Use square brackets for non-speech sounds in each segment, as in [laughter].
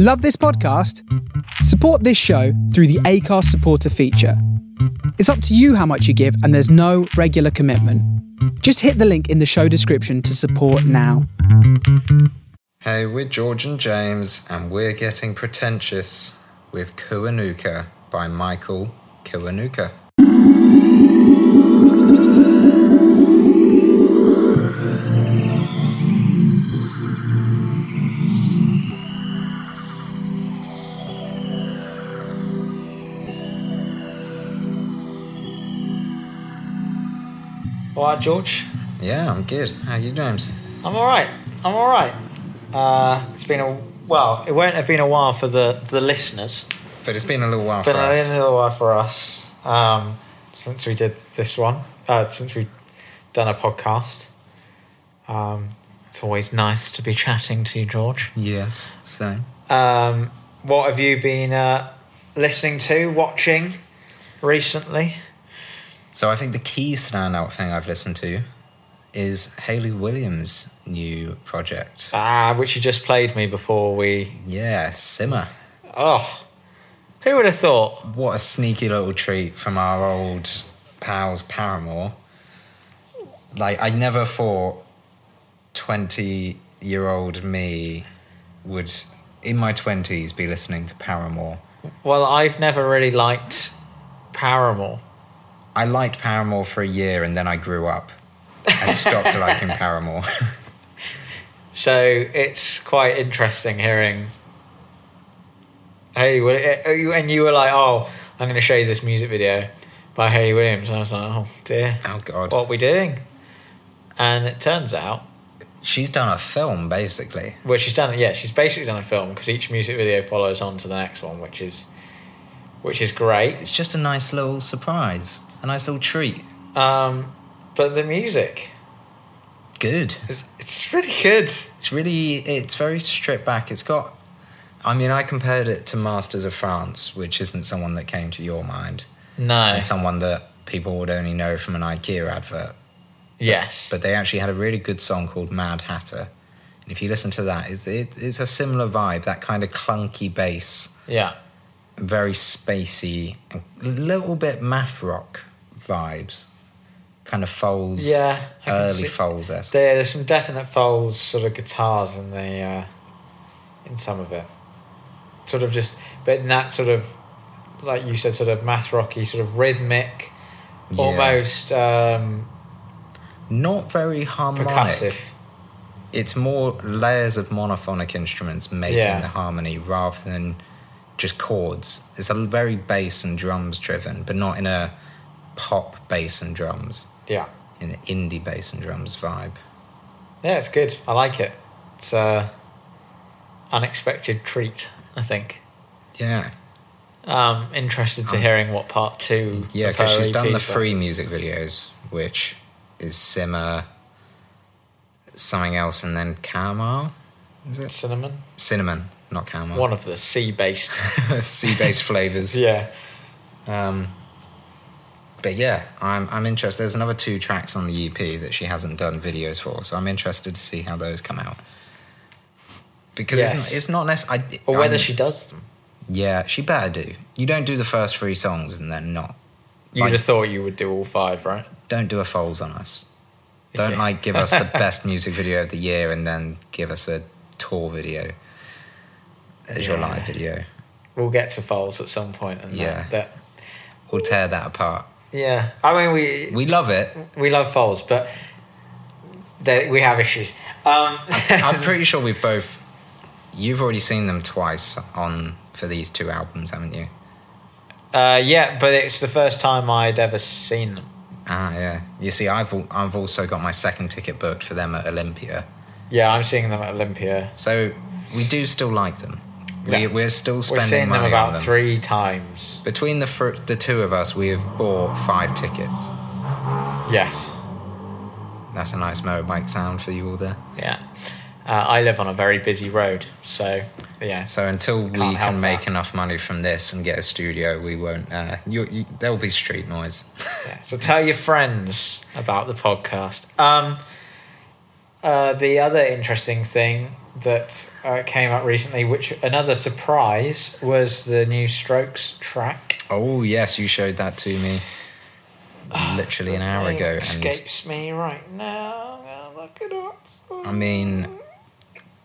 Love this podcast? Support this show through the Anchor supporter feature. It's up to you how much you give, and there's no regular commitment. Just hit the link in the show description to support now. Hey, we're George and James, and we're getting pretentious with Kiwanuka by Michael Kiwanuka. All right, George. Yeah, I'm good. How you doing? I'm all right. I'm all right. Uh, it's been a well. It won't have been a while for the the listeners. But it's been a little while Been for a, us. little while for us um, since we did this one. Uh, since we've done a podcast. Um, it's always nice to be chatting to you, George. Yes, same. Um, what have you been uh, listening to, watching recently? So I think the key standout thing I've listened to is Hayley Williams' new project. Ah, which you just played me before we. Yeah, Simmer. Oh, who would have thought? What a sneaky little treat from our old pals Paramore. Like, I never thought 20 year old me would, in my 20s, be listening to Paramore. Well, I've never really liked Paramore. I liked Paramore for a year and then I grew up and stopped [laughs] liking Paramore. [laughs] So it's quite interesting hearing. Hayley Williams, eh, oh, and you were like, "Oh, I'm going to show you this music video by Hayley Williams," and I was like, "Oh dear, oh, God. what are we doing?" And it turns out, She's done a film, basically. well, she's done, yeah, she's basically done a film because each music video follows on to the next one, which is, which is great. It's just a nice little surprise, a nice little treat. Um, but the music, Good. is it's really good. It's really, it's very stripped back. It's got, I mean, I compared it to Masters of France, which isn't someone that came to your mind, No, and someone that people would only know from an IKEA advert. yes, But they actually had a really good song called Mad Hatter. And if you listen to that, it's, it, it's a similar vibe, that kind of clunky bass, yeah, very spacey, a little bit math rock vibes. Kind of Foals, yeah. Early Foals esque. There, there's some definite Foals sort of guitars in the uh, in some of it. Sort of just, but in that sort of, like you said, sort of math rocky, sort of rhythmic, Yeah. almost um, Not very harmonic. percussive. It's more layers of monophonic instruments making Yeah. the harmony rather than just chords. It's a very bass and drums driven, but not in a pop bass and drums, Yeah, in an indie bass and drums vibe. yeah, it's good. I like it. It's a unexpected treat. I think. Yeah. Um, interested to hearing what part two. Yeah, because she's done the free music videos, which is Simmer, something else, and then Caramel. Is it? cinnamon. Cinnamon, not caramel. One of the sea based. [laughs] sea based flavors. [laughs] yeah. Um, but yeah, I'm I'm interested. There's another two tracks on the EP that she hasn't done videos for, so I'm interested to see how those come out. Because Yes. it's, it's not necessarily. Or whether she does them. Yeah, she better do. You don't do the first three songs and then not. You'd Like- have thought you would do all five, right? Don't do a Foals on us. Don't Yeah. like give us the [laughs] best music video of the year and then give us a tour video as your live video. We'll get to Foals at some point, and Yeah. that, that We'll tear that apart. Yeah. I mean, we We love it. we love Foals, but they, we have issues. Um, I'm [laughs] pretty sure we've both. You've already seen them twice on for these two albums, haven't you? uh, yeah, but it's the first time I'd ever seen them. Ah, yeah. You see, I've I've also got my second ticket booked for them at Olympia, Yeah, I'm seeing them at Olympia. so we do still like them. We, Yeah. we're still spending We're seeing them about them. three times. Between the fr- the two of us, we have bought five tickets. Yes. That's a nice motorbike sound for you all there. Yeah. Uh, I live on a very busy road, so yeah. So until we can make that. enough money from this and get a studio, we won't. Uh, you, you, there will be street noise. Yeah, [laughs] so tell your friends about the podcast. Um, uh, the other interesting thing that uh, came out recently, which another surprise was the new Strokes track. Oh yes, you showed that to me literally an hour ago, escapes me right now. Look it up. I mean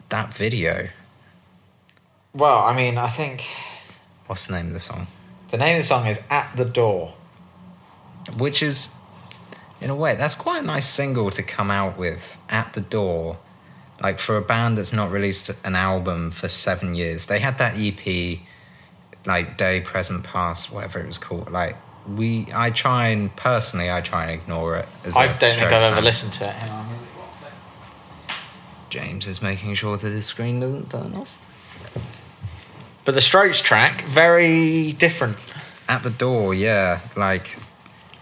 that video. Well, I mean, I think What's the name of the song? the name of the song is "At the Door." Which is, in a way, that's quite a nice single to come out with at the door. Like for a band that's not released an album for seven years, they had that EP, like Day, Present, Past, whatever it was called. Like we, I try and personally, I try and ignore it. As I don't think I've ever listened to it. Hang on. James is making sure that his screen doesn't turn off. But the Strokes track, very different. At the door, yeah, like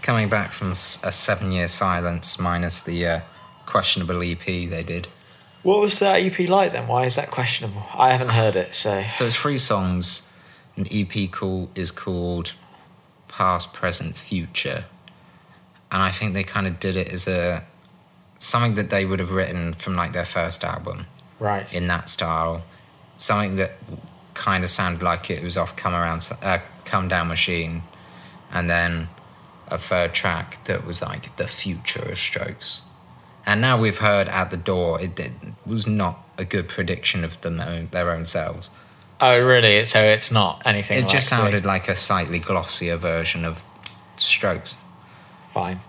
coming back from a seven-year silence minus the uh, questionable EP they did. What was that EP like then? Why is that questionable? I haven't heard it, so So it's three songs. An EP call is called Past, Present, Future, and I think they kind of did it as a something that they would have written from like their first album right. in that style, something that kind of sounded like it was off Come Around, uh, Come Down Machine, and then a third track that was like the future of Strokes. And now we've heard at the door, it, it was not a good prediction of them own, their own selves. Oh, really? So it's not anything. It just the- sounded like a slightly glossier version of Strokes. fine.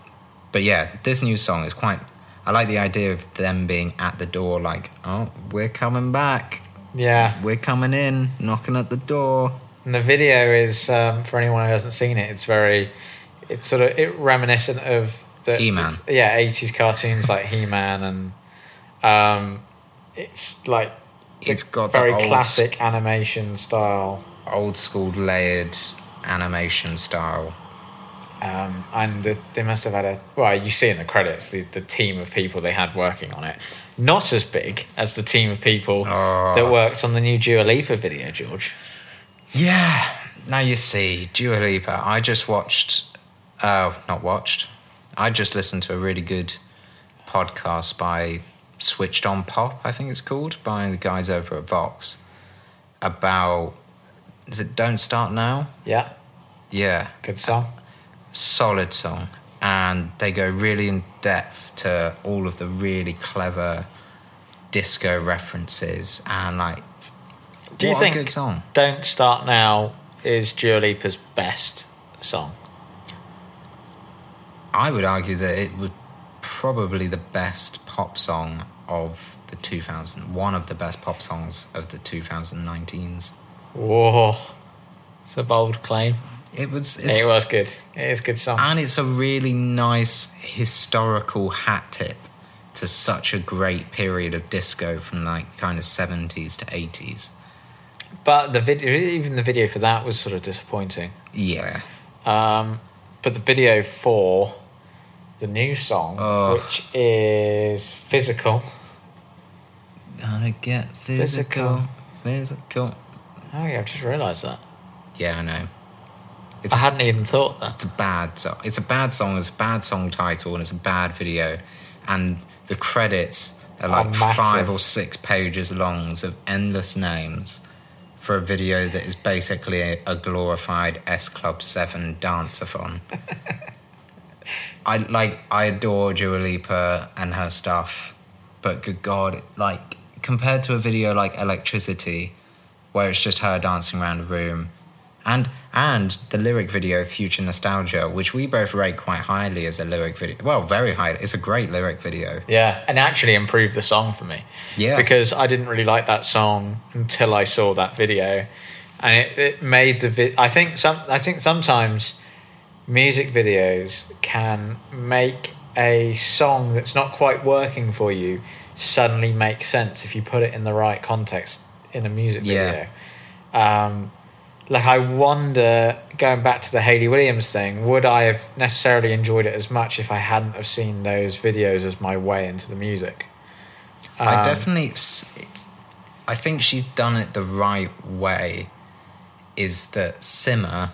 But yeah, this new song is quite. I like the idea of them being at the door, like, oh, we're coming back. Yeah, We're coming in, knocking at the door. and the video is um, for anyone who hasn't seen it. It's very, it's sort of it reminiscent of the He-Man. Yeah, eighties cartoons like He Man, and um, it's like It's got very old, classic animation style. old school layered animation style. Um, and the, they must have had a well. You see in the credits the, the team of people they had working on it, not as big as the team of people Oh. that worked on the new Dua Lipa video, George. Yeah. Now you see, Dua Lipa. I just watched. Uh, not watched. I just listened to a really good podcast by Switched On Pop. I think it's called by the guys over at Vox about. Is it Don't Start Now? Yeah, Yeah. good song. solid song and they go really in depth to all of the really clever disco references and like Do you think a good song "Don't Start Now" is Dua Lipa's best song? I would argue that it would probably the best pop song of the 2000 one of the best pop songs of the 2019s Whoa, it's a bold claim. it was it's, It was good. It is a good song. and it's a really nice historical hat tip to such a great period of disco from like kind of 70s to 80s But the video, even the video for that was sort of disappointing. yeah Um, but the video for the new song, Oh. which is physical. Gotta get physical, physical. Oh yeah, I've just realised that. Yeah, I know. It's I hadn't even thought that. it's a bad song. It's a bad song. It's a bad song title, and it's a bad video. And the credits are like five or six pages long of endless names for a video that is basically a, a glorified S Club Seven dance-a-thon. [laughs] I like. I adore Dua Lipa and her stuff, but good God, like compared to a video like Electricity, where it's just her dancing around a room, and and the lyric video Future Nostalgia, which we both rate quite highly as a lyric video. Well, very high. It's a great lyric video. Yeah, and actually improved the song for me. Yeah. Because I didn't really like that song until I saw that video, and it, it made the vid. I think some. I think sometimes music videos can make a song that's not quite working for you suddenly make sense if you put it in the right context in a music Yeah. video. Um, like I wonder, going back to the Hayley Williams thing, would I have necessarily enjoyed it as much if I hadn't have seen those videos as my way into the music? I Um, definitely. I think she's done it the right way. Is that Simmer,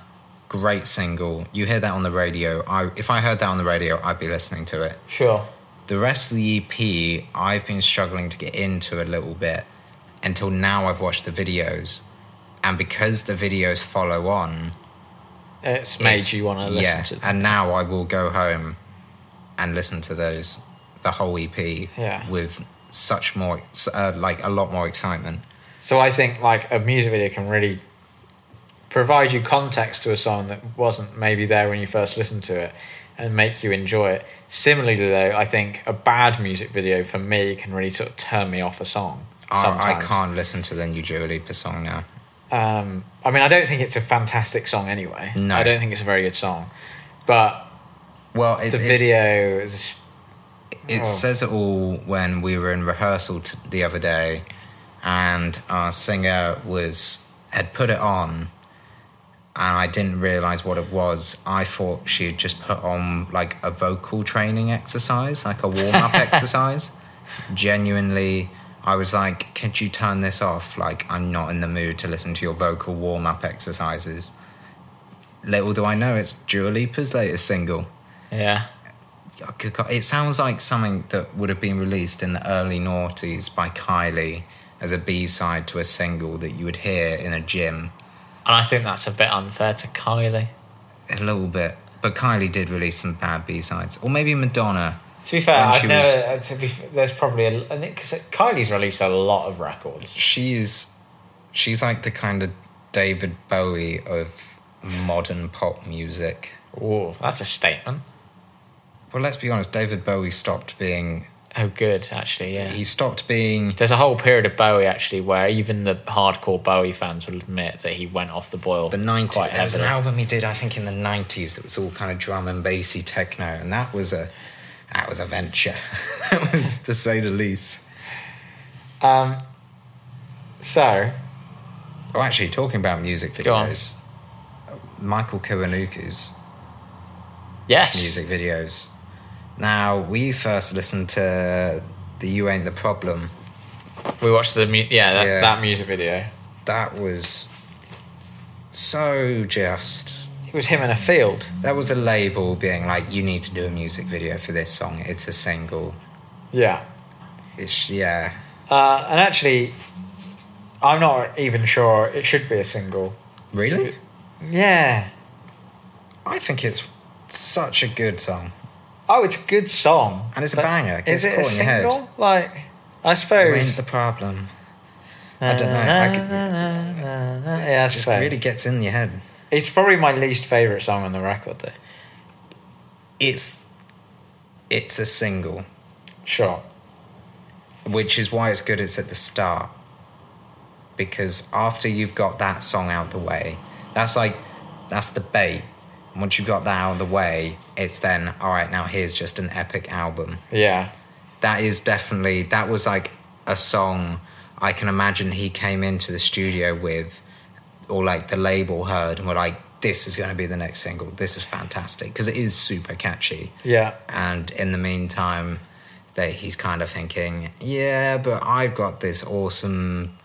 great single. You hear that on the radio. I if I heard that on the radio, I'd be listening to it. Sure. The rest of the EP, I've been struggling to get into a little bit, until now I've watched the videos. And because the videos follow on, It's made it's- you want to listen yeah, to. And now I will go home and listen to those, the whole EP, Yeah. with such more, uh, like a lot more excitement. So I think like a music video can really provide you context to a song that wasn't maybe there when you first listened to it and make you enjoy it. Similarly though, I think a bad music video for me can really sort of turn me off a song. I, I can't listen to the new Dua Lipa song now. Um, I mean, I don't think it's a fantastic song anyway. No. I don't think it's a very good song. But Well, it, the video is It Oh. says it all when we were in rehearsal t- the other day, and our singer was had put it on, and I didn't realize what it was. I thought she had just put on like a vocal training exercise, like a warm up [laughs] exercise. Genuinely, I was like, "Could you turn this off? Like, I'm not in the mood to listen to your vocal warm up exercises." Little do I know, it's Dua Lipa's latest single. yeah. Oh, it sounds like something that would have been released in the early noughties by Kylie as a B side to a single that you would hear in a gym. And I think that's a bit unfair to Kylie. A little bit. But Kylie did release some bad B sides. Or maybe Madonna. To be fair, I've never. was- uh, To be, there's probably a, I think cause Kylie's released a lot of records. She's she's like the kind of David Bowie of modern pop music. Oh, that's a statement. Well, let's be honest, David Bowie stopped being Oh, good. Actually, yeah. he stopped being There's a whole period of Bowie actually where even the hardcore Bowie fans will admit that he went off the boil. the 90s. quite There was an album he did, I think, in the 90s that was all kind of drum and bassy techno, and that was a that was a venture. [laughs] that was to say the least. Um. So Oh, actually, talking about music videos, Michael Kiwanuka's yes, music videos. Now, we first listened to the "You Ain't the Problem." we watched the mu- yeah that, Yeah. that music video. That was so just. It was him in a field. That was a label being like, "You need to do a music video for this song. It's a single." Yeah. It's yeah. Uh, and actually, I'm not even sure it should be a single. Really? Yeah. I think it's such a good song. Oh, it's a good song. And it's a banger. Is it a single? Like, I suppose. ain't the problem. I don't know. I could, yeah, I it just suppose. really gets in your head. It's probably my least favorite song on the record, though. It's it's a single, Sure. which is why it's good. It's at the start because after you've got that song out the way, that's like that's the bait. Once you've got that out of the way, it's then all right. Now here's just an epic album. Yeah. that is definitely that was like a song I can imagine he came into the studio with, or like the label heard and were like, "This is going to be the next single. This is fantastic" because it is super catchy. Yeah. And in the meantime, that he's kind of thinking, "Yeah, but I've got this awesome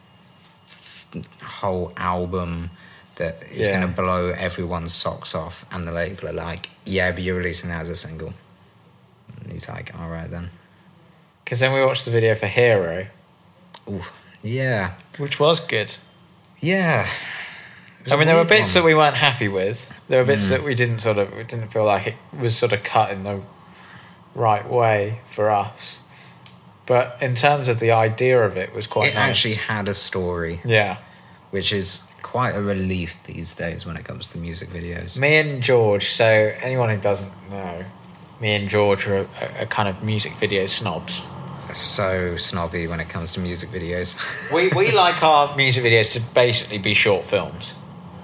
whole album." That is Yeah. going to blow everyone's socks off, and the label are like, "Yeah, but you're releasing that as a single." And he's like, "All right then." Because then we watched the video for Hero, Ooh, yeah, which was good. yeah. I mean, there were bits one. that we weren't happy with. There were Mm. bits that we didn't sort of, we didn't feel like it was sort of cut in the right way for us. But in terms of the idea of it, was quite It nice. actually had a story, yeah. which is quite a relief these days when it comes to music videos. Me and George. So anyone who doesn't know, me and George are, a, a kind of music video snobs. So snobby when it comes to music videos. [laughs] We we like our music videos to basically be short films.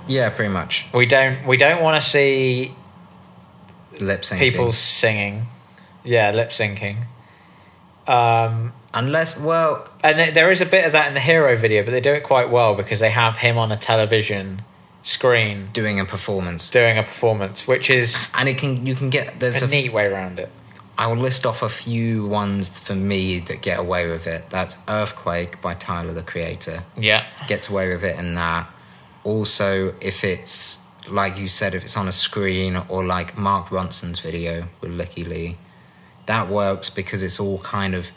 yeah, pretty much. We don't we don't want to see Lip syncing. people singing, yeah, lip syncing. Um, Unless, well, and th- there is a bit of that in the hero video, but they do it quite well because they have him on a television screen doing a performance. doing a performance, which is And it can you can get there's a a neat way around it. I will list off a few ones for me that get away with it. That's Earthquake by Tyler the Creator. Yeah, gets away with it in that. Also, if it's like you said, if it's on a screen or like Mark Ronson's video with Lykke Li, that works because it's all kind of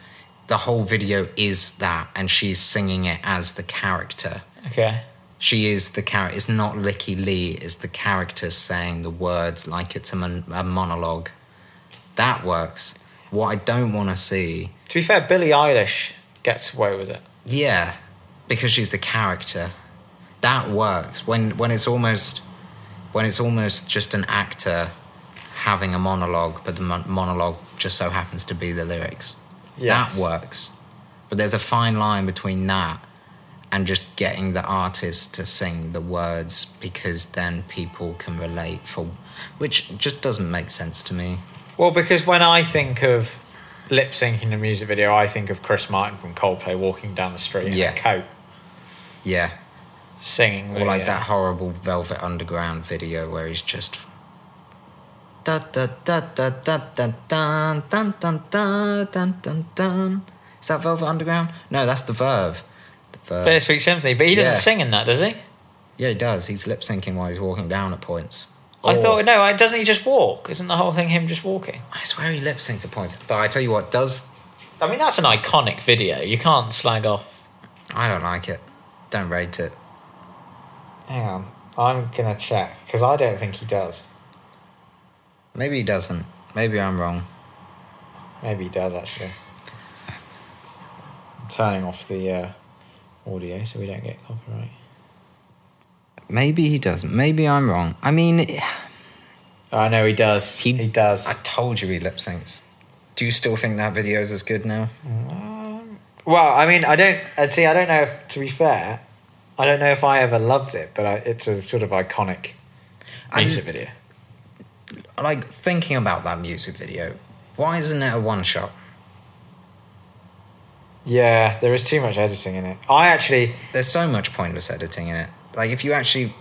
the whole video is that, and she's singing it as the character. Okay. She is the character. It's not Lykke Li. It's the character saying the words like it's a, mon- a monologue. That works. What I don't want to see, To be fair, Billie Eilish gets away with it. yeah, because she's the character. That works when when it's almost when it's almost just an actor having a monologue, but the mon- monologue just so happens to be the lyrics. Yes. That works. But there's a fine line between that and just getting the artist to sing the words because then people can relate for which just doesn't make sense to me. Well, because when I think of lip syncing a music video, I think of Chris Martin from Coldplay walking down the street in Yeah. a coat Yeah. singing. Or like uh, that horrible Velvet Underground video where he's just da da da da da da dun dun dun dun dun dun dun. Is that Velvet Underground? No, that's the Verve. The Verve. Bittersweet Symphony, but he doesn't Yeah. sing in that, does he? Yeah, he does. He's lip syncing while he's walking down at points. I thought no, doesn't he just walk? Isn't the whole thing him just walking? I swear he lip syncs at points. But I tell you what, does I mean, that's an iconic video. You can't slag off. I don't like it. Don't rate it. Hang on, I'm gonna check because I don't think he does. Maybe he doesn't. Maybe I'm wrong. Maybe he does actually. I'm turning off the uh, audio so we don't get copyright. Maybe he doesn't. Maybe I'm wrong. I mean, I know he does. He, He- does. I told you he lip syncs. Do you still think that video is as good now? Well, I mean, I don't. I'd see. I don't know if, to be fair, I don't know if I ever loved it, but I, it's a sort of iconic music video. Like thinking about that music video, why isn't it a one shot? Yeah, there is too much editing in it. I actually, There's so much pointless editing in it. Like if you actually,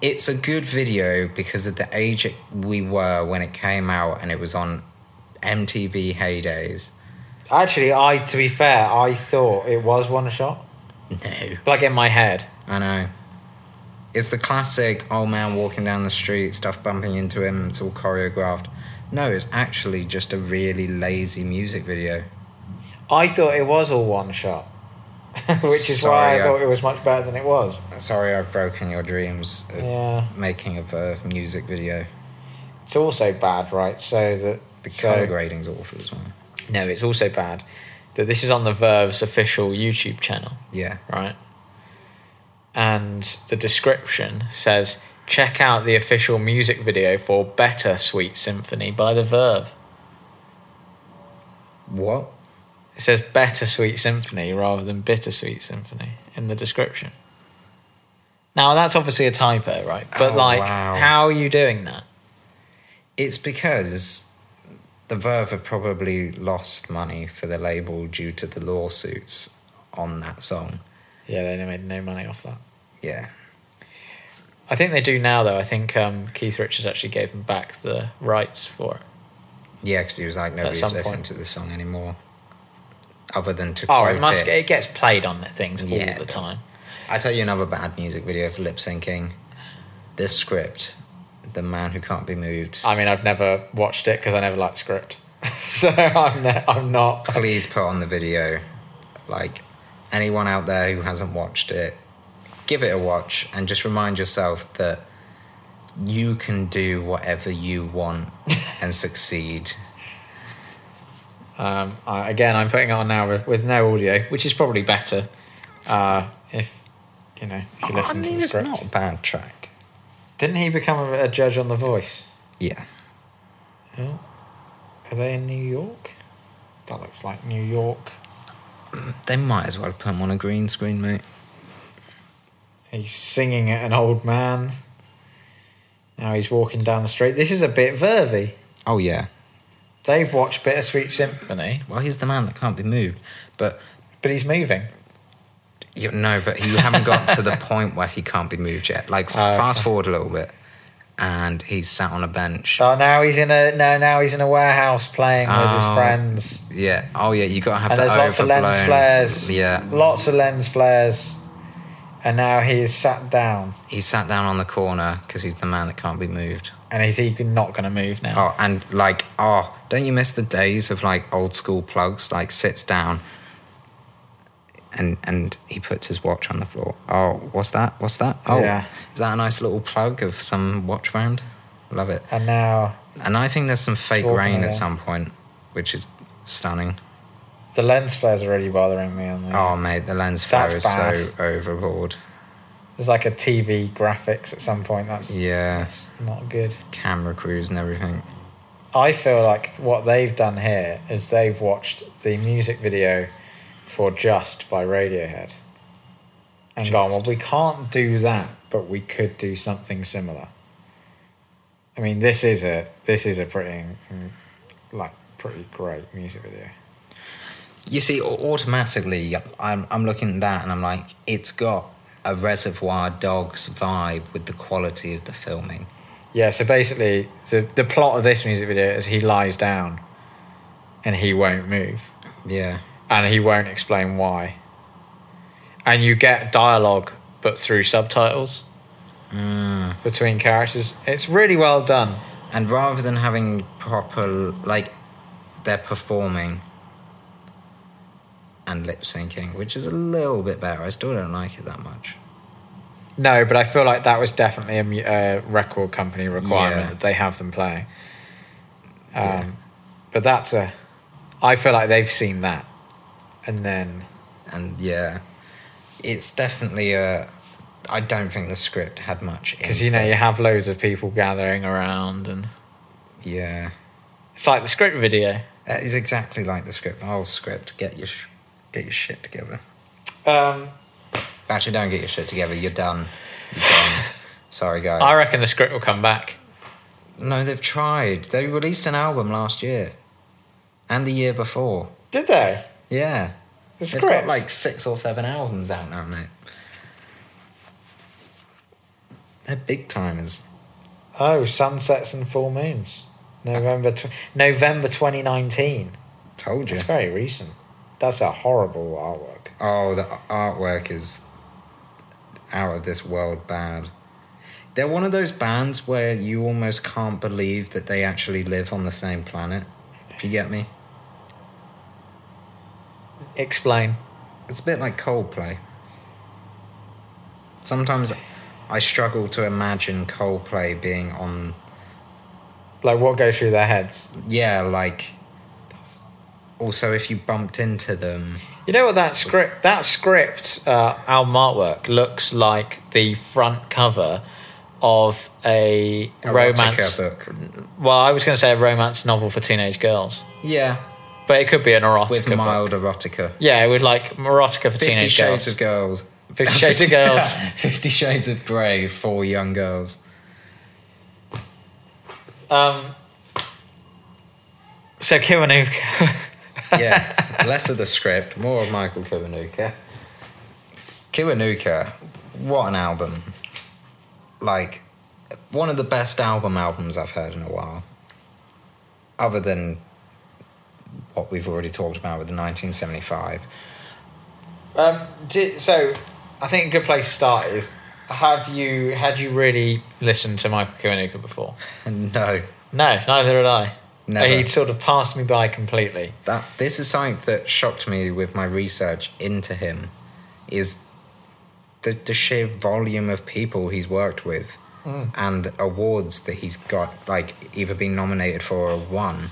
it's a good video because of the age we were when it came out and it was on MTV heydays. actually, I to be fair, I thought it was one shot, No, like in my head. I know. It's the classic old man walking down the street, stuff bumping into him, it's all choreographed. No, it's actually just a really lazy music video. I thought it was all one shot, [laughs] which is Sorry, why I I- thought it was much better than it was. Sorry, I've broken your dreams of Yeah, making a Verve music video. it's also bad, right? So that The so, colour grading's awful as well. No, it's also bad that this is on the Verve's official YouTube channel. Yeah. right? And the description says, check out the official music video for Better Sweet Symphony by The Verve. What? It says Better Sweet Symphony rather than Bittersweet Symphony in the description. Now, that's obviously a typo, right? But, Oh, like, wow. how are you doing that? It's because the Verve have probably lost money for the label due to the lawsuits on that song. Yeah, they made no money off that. Yeah. I think they do now, though. I think um, Keith Richards actually gave them back the rights for it. Yeah, because he was like, nobody's listening point. to this song anymore. Other than to Oh, it must. it. It gets played on things all the time. I tell you another bad music video for lip syncing. This script, The Man Who Can't Be Moved. I mean, I've never watched it because I never liked script, [laughs] so I'm ne- I'm not. Please put on the video. Like, anyone out there who hasn't watched it, give it a watch and just remind yourself that you can do whatever you want [laughs] and succeed. Um, I, again, I'm putting it on now with, with no audio, which is probably better. Uh, if you know, if you I listen to mean, the it's not a bad track. Didn't he become a, a judge on The Voice? Yeah. Oh. Are they in New York? That looks like New York. They might as well put him on a green screen, mate. He's singing at an old man. Now he's walking down the street. This is a bit vervy. Oh, yeah. They've watched Bittersweet Symphony, Well, he's the man that can't be moved. But but he's moving. you no, but you haven't got to the [laughs] point where he can't be moved yet. Like, Oh, fast okay. forward a little bit, and he's sat on a bench. Oh, now he's in a no. Now he's in a warehouse playing with his Oh. friends. Yeah. Oh, yeah. You gotta have and the there's lots of lens flares. Yeah. lots of lens flares. and now he is sat down, He's sat down on the corner because he's the man that can't be moved. and he's even not going to move now. Oh, and like, oh, don't you miss the days of like old school plugs? Like sits down, and and he puts his watch on the floor. Oh, what's that? What's that? Oh, Yeah. is that a nice little plug of some watch brand? Love it. And now And I think there's some fake rain at some point, which is stunning. the lens flare's already bothering me on there. Oh, mate, the lens flare That's is bad. so overboard. There's like a TV graphics at some point. That's Yeah, not good. camera crews and everything. I feel like what they've done here is they've watched the music video for Just by Radiohead and gone, well, we can't do that, but we could do something similar. I mean, this is a this is a pretty mm, like pretty great music video. You see, automatically, I'm I'm looking at that and I'm like, it's got a Reservoir Dogs vibe with the quality of the filming. Yeah, so basically, the the plot of this music video is he lies down, and he won't move. Yeah, and he won't explain why. And you get dialogue, but through subtitles between characters. It's really well done. and rather than having proper like, they're performing and lip syncing, which is a little bit better. I still don't like it that much. No, but I feel like that was definitely a uh, record company requirement Yeah. that they have them playing. Um, Yeah. But that's a. I feel like they've seen that, and then And yeah, it's definitely a. I don't think the script had much because you know you have loads of people gathering around, and Yeah, it's like the script video. that is exactly like the script. Oh, script, get your sh- get your shit together. Um, Actually, don't get your shit together. You're done. You're done. [laughs] Sorry, guys. I reckon the script will come back. no, they've tried. They released an album last year, and the year before. Did they? Yeah, The they've got like six or seven albums out now, mate. They're big timers. Oh, sunsets and full moons. November tw- November 2019. Told you. It's very recent. That's a horrible artwork. Oh, the artwork is out of this world bad. They're one of those bands where you almost can't believe that they actually live on the same planet. If you get me, Explain. it's a bit like Coldplay. Sometimes I struggle to imagine Coldplay being on. Like what goes through their heads. Yeah, like. Also, if you bumped into them, You know what that script that script uh, album artwork looks like the front cover of a erotica romance. book. Well, I was going to say a romance novel for teenage girls, Yeah, but it could be an erotica. with book. mild erotica. Yeah, with like erotica for Fifty teenage Shades girls. of Girls. Fifty Shades of [laughs] Girls. [laughs] Fifty Shades of Grey for young girls. Um, so Kiwanuka. [laughs] Yeah, less of the script, more of Michael Kiwanuka. Kiwanuka, what an album! Like, one of the best album albums I've heard in a while. Other than what we've already talked about with the 1975. Um, so, I think a good place to start is: Have you had you really listened to Michael Kiwanuka before? [laughs] No, No, neither had I. Never. He sort of passed me by completely. that this is something that shocked me with my research into him is the, the sheer volume of people he's worked with and awards that he's got like either been nominated for or won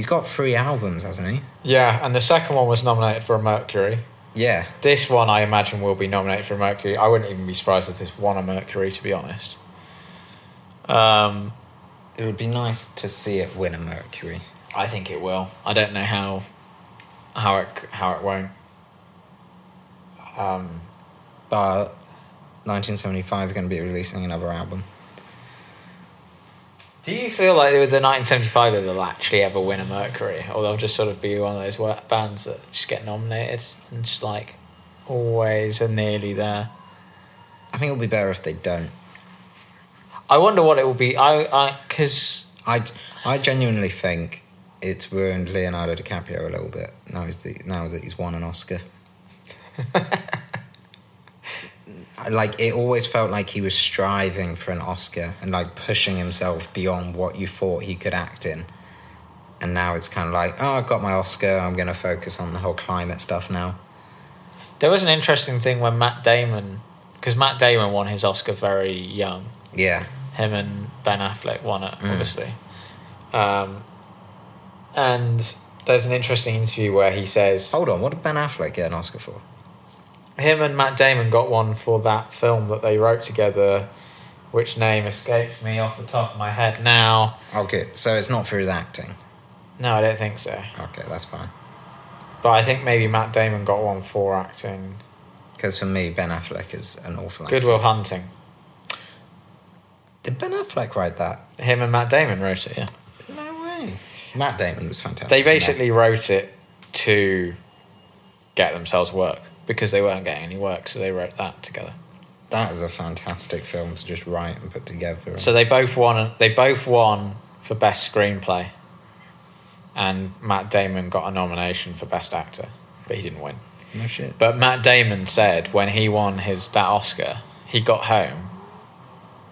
he's got three albums hasn't he Yeah, and the second one was nominated for a Mercury. yeah This one, I imagine, will be nominated for a Mercury. I wouldn't even be surprised if this won a Mercury, to be honest. Um, it would be nice to see it win a mercury I think it will. I don't know how, how it how it won't. Um, but 1975 are going to be releasing another album do you feel like with the 1975 that they'll actually ever win a Mercury, or they'll just sort of be one of those bands that just get nominated and just like always are nearly there? i think it'll be better if they don't I wonder what it will be. I I because I, I genuinely think it's ruined Leonardo DiCaprio a little bit now he's the now that he's won an Oscar. [laughs] like it always felt like he was striving for an Oscar and like pushing himself beyond what you thought he could act in. And now it's kind of like, oh, I've got my Oscar. I'm going to focus on the whole climate stuff now. There was an interesting thing when Matt Damon, because Matt Damon won his Oscar very young. Yeah, Him and Ben Affleck won it, Mm. obviously. Um, and there's an interesting interview where he says hold on. What did Ben Affleck get an Oscar for? Him and Matt Damon got one for that film that they wrote together, which name escapes me off the top of my head now. Okay, so it's not for his acting. No, I don't think so. Okay, that's fine. But I think maybe Matt Damon got one for acting. Because for me, Ben Affleck is an awful actor. Goodwill Hunting. Did Ben Affleck write that? Him and Matt Damon wrote it, yeah. No way. Matt Damon was fantastic. They basically wrote it to get themselves work because they weren't getting any work, so they wrote that together. That is a fantastic film to just write and put together. So they both won. They both won for best screenplay, and Matt Damon got a nomination for best actor, but he didn't win. no shit. But Matt Damon said when he won his that Oscar, he got home,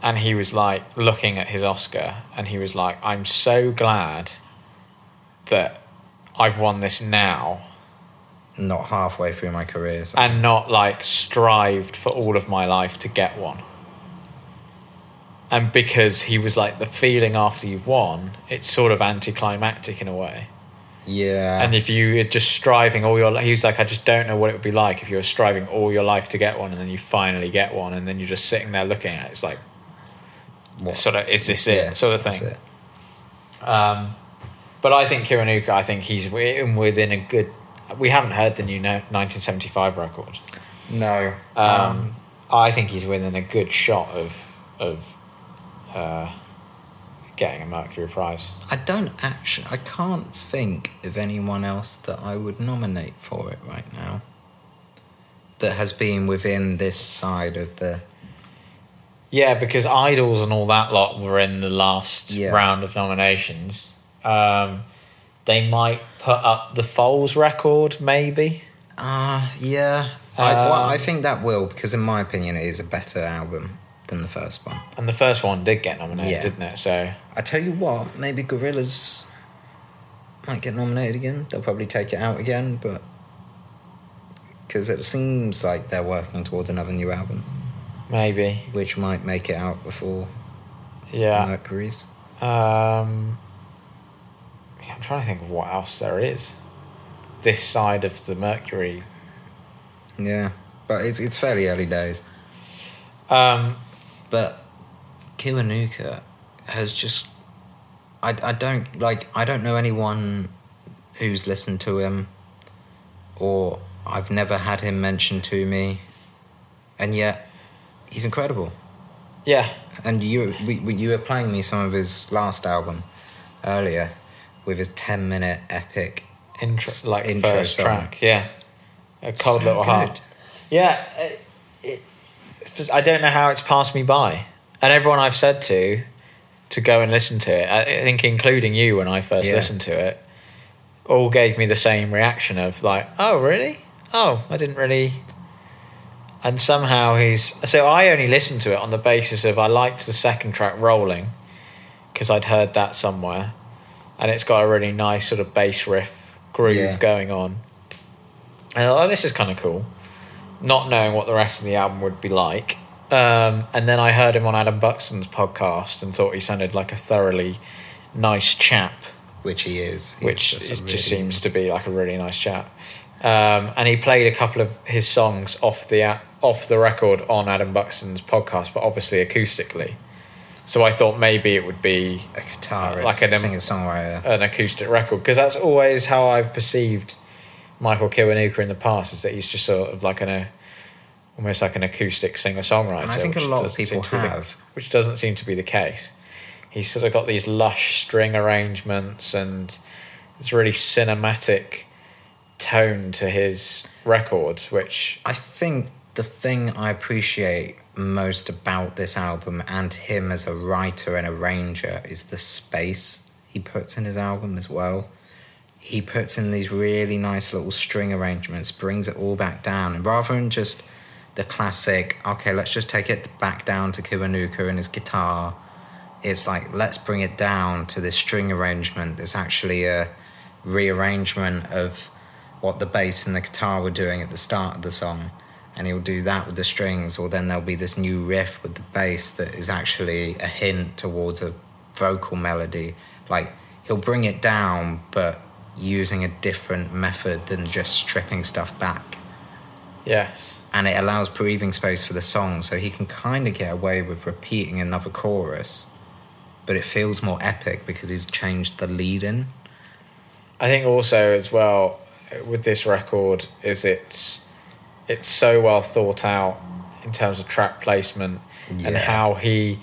and he was like looking at his Oscar, and he was like, "I'm so glad that I've won this now." Not halfway through my career. So. and not like strived for all of my life to get one. And because he was like the feeling after you've won, it's sort of anticlimactic in a way. yeah. And if you are just striving all your, he was like, I just don't know what it would be like if you were striving all your life to get one, and then you finally get one, and then you're just sitting there looking at it. It's like, What? sort of, is this it? Yeah, sort of that's thing. it. Um, but I think Kiwanuka, I think he's in within a good. We haven't heard the new 1975 record. No. Um, I think he's within a good shot of of uh, getting a Mercury Prize. I don't actually. I can't think of anyone else that I would nominate for it right now. That has been within this side of the. Yeah, because Idles and all that lot were in the last Yeah. round of nominations. Um, they might put up the Foals record, maybe. Ah, yeah. I, well, Um, I think that will because, in my opinion, it is a better album than the first one. And the first one did get nominated, Yeah. didn't it? So I tell you what, maybe Gorillaz might get nominated again. They'll probably take it out again, but because it seems like they're working towards another new album, maybe, which might make it out before yeah. Mercury's. Um, I'm trying to think of what else there is. This side of the Mercury. Yeah, but it's it's fairly early days. Um, But Kiwanuka has just. I, I don't like I don't know anyone who's listened to him or I've never had him mentioned to me and yet he's incredible yeah, and you we, we, you were playing me some of his last album earlier with his 10 minute epic intro, like intro first song. track. Yeah, a cold So little good. heart. Yeah, it, it, I don't know how it's passed me by, and everyone I've said to to go and listen to it, I think including you when I first Yeah. listened to it, all gave me the same reaction of like, oh really? Oh, I didn't really. And somehow he's so I only listened to it on the basis of I liked the second track rolling because I'd heard that somewhere, and it's got a really nice sort of bass riff groove Yeah. going on. And I thought, oh, this is kind of cool. Not knowing what the rest of the album would be like. Um, and then I heard him on Adam Buxton's podcast and thought he sounded like a thoroughly nice chap, which he is He's which just is- just, really- seems to be like a really nice chap. Um, and he played a couple of his songs off the off the record on Adam Buxton's podcast, but obviously acoustically. So I thought maybe it would be a guitarist like an- a singer songwriter an acoustic record because that's always how I've perceived Michael Kiwanuka in the past is that he's just sort of like an a almost like an acoustic singer songwriter. and I think a lot of people to be the- have which doesn't seem to be the case. He's sort of got these lush string arrangements and it's really cinematic tone to his records, which I think the thing I appreciate most about this album and him as a writer and arranger is the space he puts in his album as well. He puts in these really nice little string arrangements, brings it all back down, and rather than just the classic. Okay, let's just take it back down to Kiwanuka and his guitar. It's like let's bring it down to this string arrangement. It's actually a rearrangement of what the bass and the guitar were doing at the start of the song and he'll do that with the strings or then there'll be this new riff with the bass that is actually a hint towards a vocal melody. Like he'll bring it down but using a different method than just stripping stuff back. Yes. and it allows breathing space for the song so he can kind of get away with repeating another chorus but it feels more epic because he's changed the lead in I think also as well with this record is it's it's so well thought out in terms of track placement and how he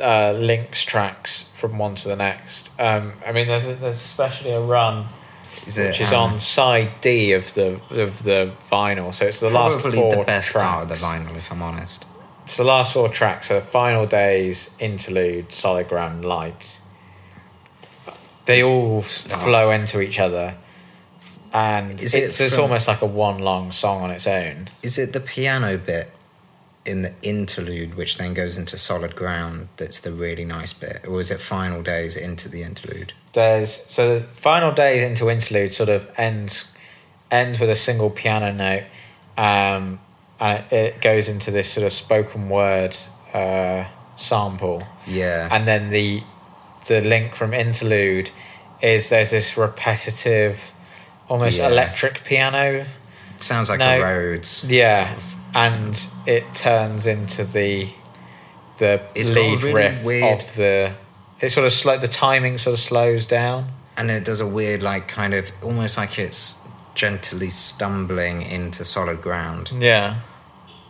uh, links tracks from one to the next. Um, I mean, there's, a, there's especially a run is which is um, on side D of the of the vinyl. So it's the last probably four the best tracks. part of the vinyl if i'm honest It's the last four tracks. So final days, interlude, solid ground, light. They all flow into each other, and Is it it's, it's from- almost like a one long song on its own. Is it the piano bit in the interlude, which then goes into solid ground, that's the really nice bit, or is it final days into the interlude? There's so the final days into interlude sort of ends ends with a single piano note, um, and it, it goes into this sort of spoken word uh, sample. Yeah, and then the the link from interlude is there's this repetitive almost Yeah. electric piano sounds like no. a Rhodes. yeah sort of- and it turns into the the It's lead really riff weird- of the it sort of slow the timing sort of slows down and it does a weird, like, kind of almost like it's gently stumbling into solid ground, yeah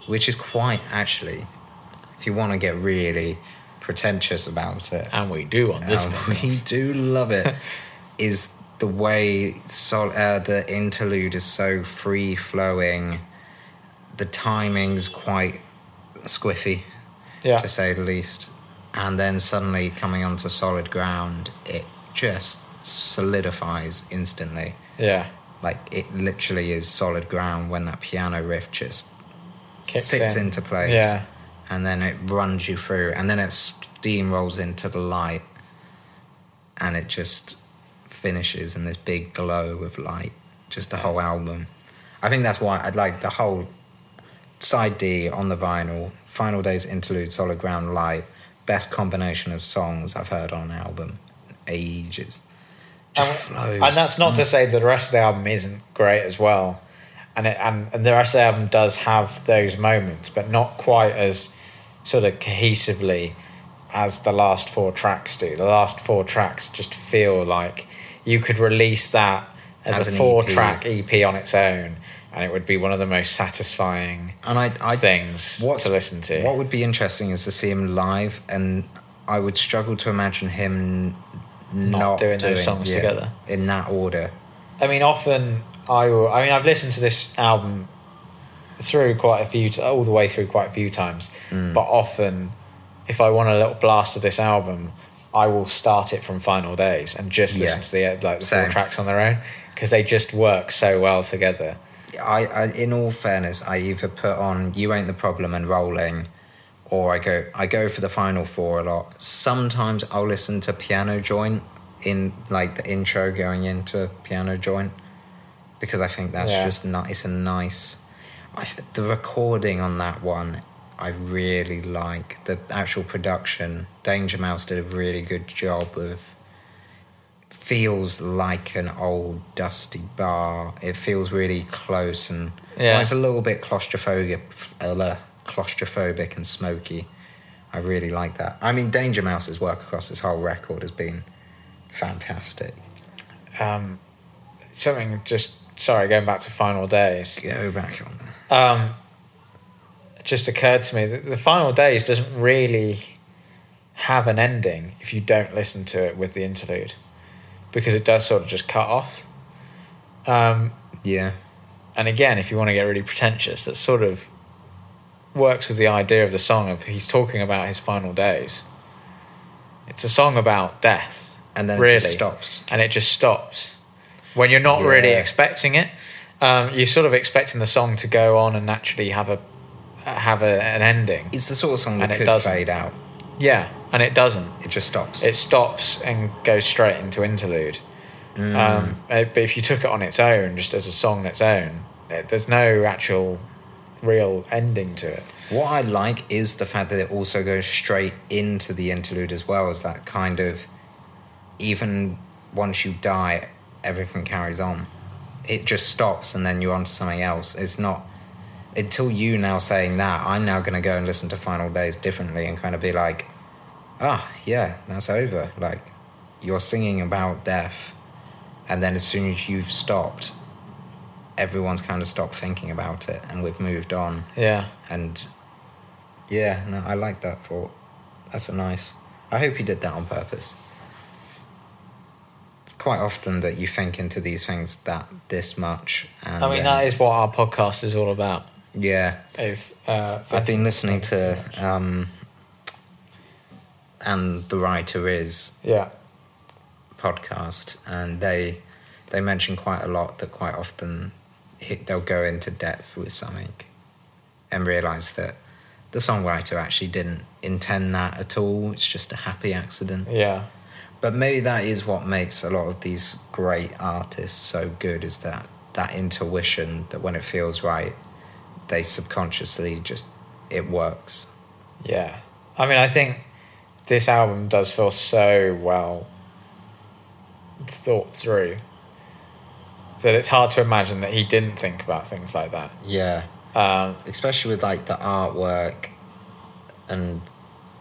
which is quite actually, if you want to get really pretentious about it, and we do on this one we do love it, [laughs] is the way sol- uh, the interlude is so free flowing. The timing's quite squiffy, yeah to say the least. And then suddenly coming onto solid ground, it just solidifies instantly. yeah Like it literally is solid ground when that piano riff just Kicks sits in. into place. Yeah. And then it runs you through, and then it steamrolls into the light, and it just finishes and this big glow of light. Just the whole album. I think that's why I'd like the whole side D on the vinyl. Final Days Interlude, Solid Ground, Light. Best combination of songs I've heard on an album. in Ages. Just and, flows. and that's not to mm. say that the rest of the album isn't great as well and it, and, and the rest of the album does have those moments but not quite as sort of cohesively as the last four tracks do the last four tracks just feel like you could release that as, As a four EP. track ep on its own and it would be one of the most satisfying and I, I things to listen to What would be interesting is to see him live, and I would struggle to imagine him not, doing those songs yeah, together. in that order. I mean, often I will. I mean, I've listened to this album through quite a few, t- all the way through quite a few times. Mm. But often, if I want a little blast of this album, I will start it from Final Days and just Yeah. listen to the like the Same. four tracks on their own because they just work so well together. I, I, in all fairness, I either put on "You Ain't the Problem" and "Rolling," or I go I go for the final four a lot. Sometimes I'll listen to "Piano Joint" in like the intro going into "Piano Joint" because I think that's Yeah. just not. It's a nice. I, the recording on that one, I really like the actual production. Danger Mouse did a really good job of. Feels like an old dusty bar. It feels really close and Yeah. well, it's a little bit claustrophobic, uh, claustrophobic and smoky. I really like that. I mean, Danger Mouse's work across this whole record has been fantastic. Um, something just sorry, going back to Final Days. Go back on that. Um, just occurred to me that the Final Days doesn't really have an ending if you don't listen to it with the interlude, because it does sort of just cut off. Um, Yeah, and again, if you want to get really pretentious, that sort of works with the idea of the song of he's talking about his final days. It's a song about death, and then Really? it just stops. and it just stops when you're not really expecting it. Um, you're sort of expecting the song to go on and naturally have a have a, an ending. It's the sort of song that And could fade out. Yeah, and it doesn't. It just stops. It stops and goes straight into interlude. Mm. Um, uh, but if you took it on its own, just as a song on its own, it, there's no actual real ending to it. What I like is the fact that it also goes straight into the interlude as well as that kind of even once you die, everything carries on. It just stops and then you're on to something else. It's not until you now saying that, I'm now going to go and listen to Final Days differently and kind of be like, ah, yeah, that's over. Like, you're singing about death, and then as soon as you've stopped, everyone's kind of stopped thinking about it and we've moved on Yeah. and yeah, no, I like that thought. That's a nice. I hope you did that on purpose. It's quite often that you think into these things that this much, and I mean, then- that is what our podcast is all about. Yeah. Is uh, I've been listening to um, and the writer is yeah, podcast, and they they mention quite a lot that quite often they'll go into depth with something and realize that the songwriter actually didn't intend that at all. It's just a happy accident. yeah, But maybe that is what makes a lot of these great artists so good is that that intuition that when it feels right, they subconsciously just it works. yeah. I mean, I think this album does feel so well thought through that it's hard to imagine that he didn't think about things like that. Yeah. Um, especially with like the artwork and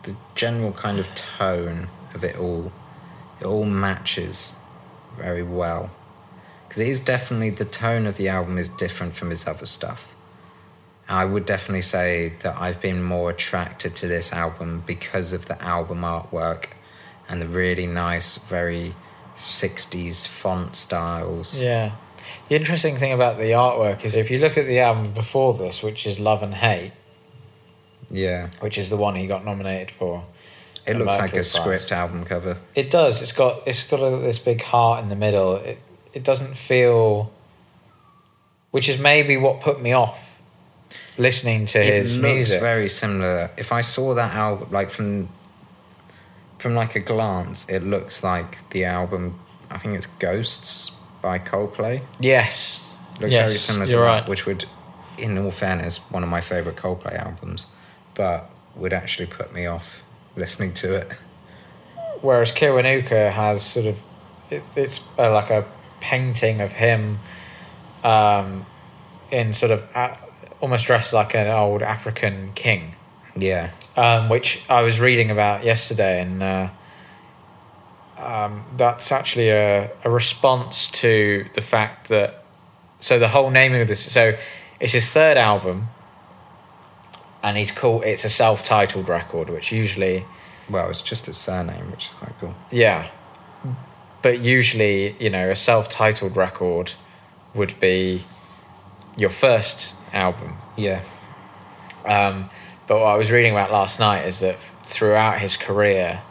the general kind of tone of it all it all matches very well because it is definitely the tone of the album is different from his other stuff i would definitely say that i've been more attracted to this album because of the album artwork and the really nice very 60s font styles Yeah. The interesting thing about the artwork is if you look at the album before this, which is Love and Hate, yeah which is the one he got nominated for. it looks like a Prize. script album cover It does. It's got it's got a, this big heart in the middle. It it doesn't feel, which is maybe what put me off listening to his it looks music. very similar. If I saw that album, like from from like a glance, it looks like the album. I think it's Ghosts by Coldplay. yes, Looks yes, very similar to you're that, right. which would, in all fairness, one of my favorite Coldplay albums, but would actually put me off listening to it. Whereas Kiwanuka has sort of it, it's uh, like a painting of him, um, in sort of a, almost dressed like an old African king. Yeah, um, which I was reading about yesterday, and uh, um, that's actually a, a response to the fact that. So the whole naming of this, so it's his third album, and he's called. It's a self-titled record, which usually, well, it's just his surname, which is quite cool. yeah, but usually, you know, a self-titled record would be your first album. Yeah, Um, but what I was reading about last night is that throughout his career,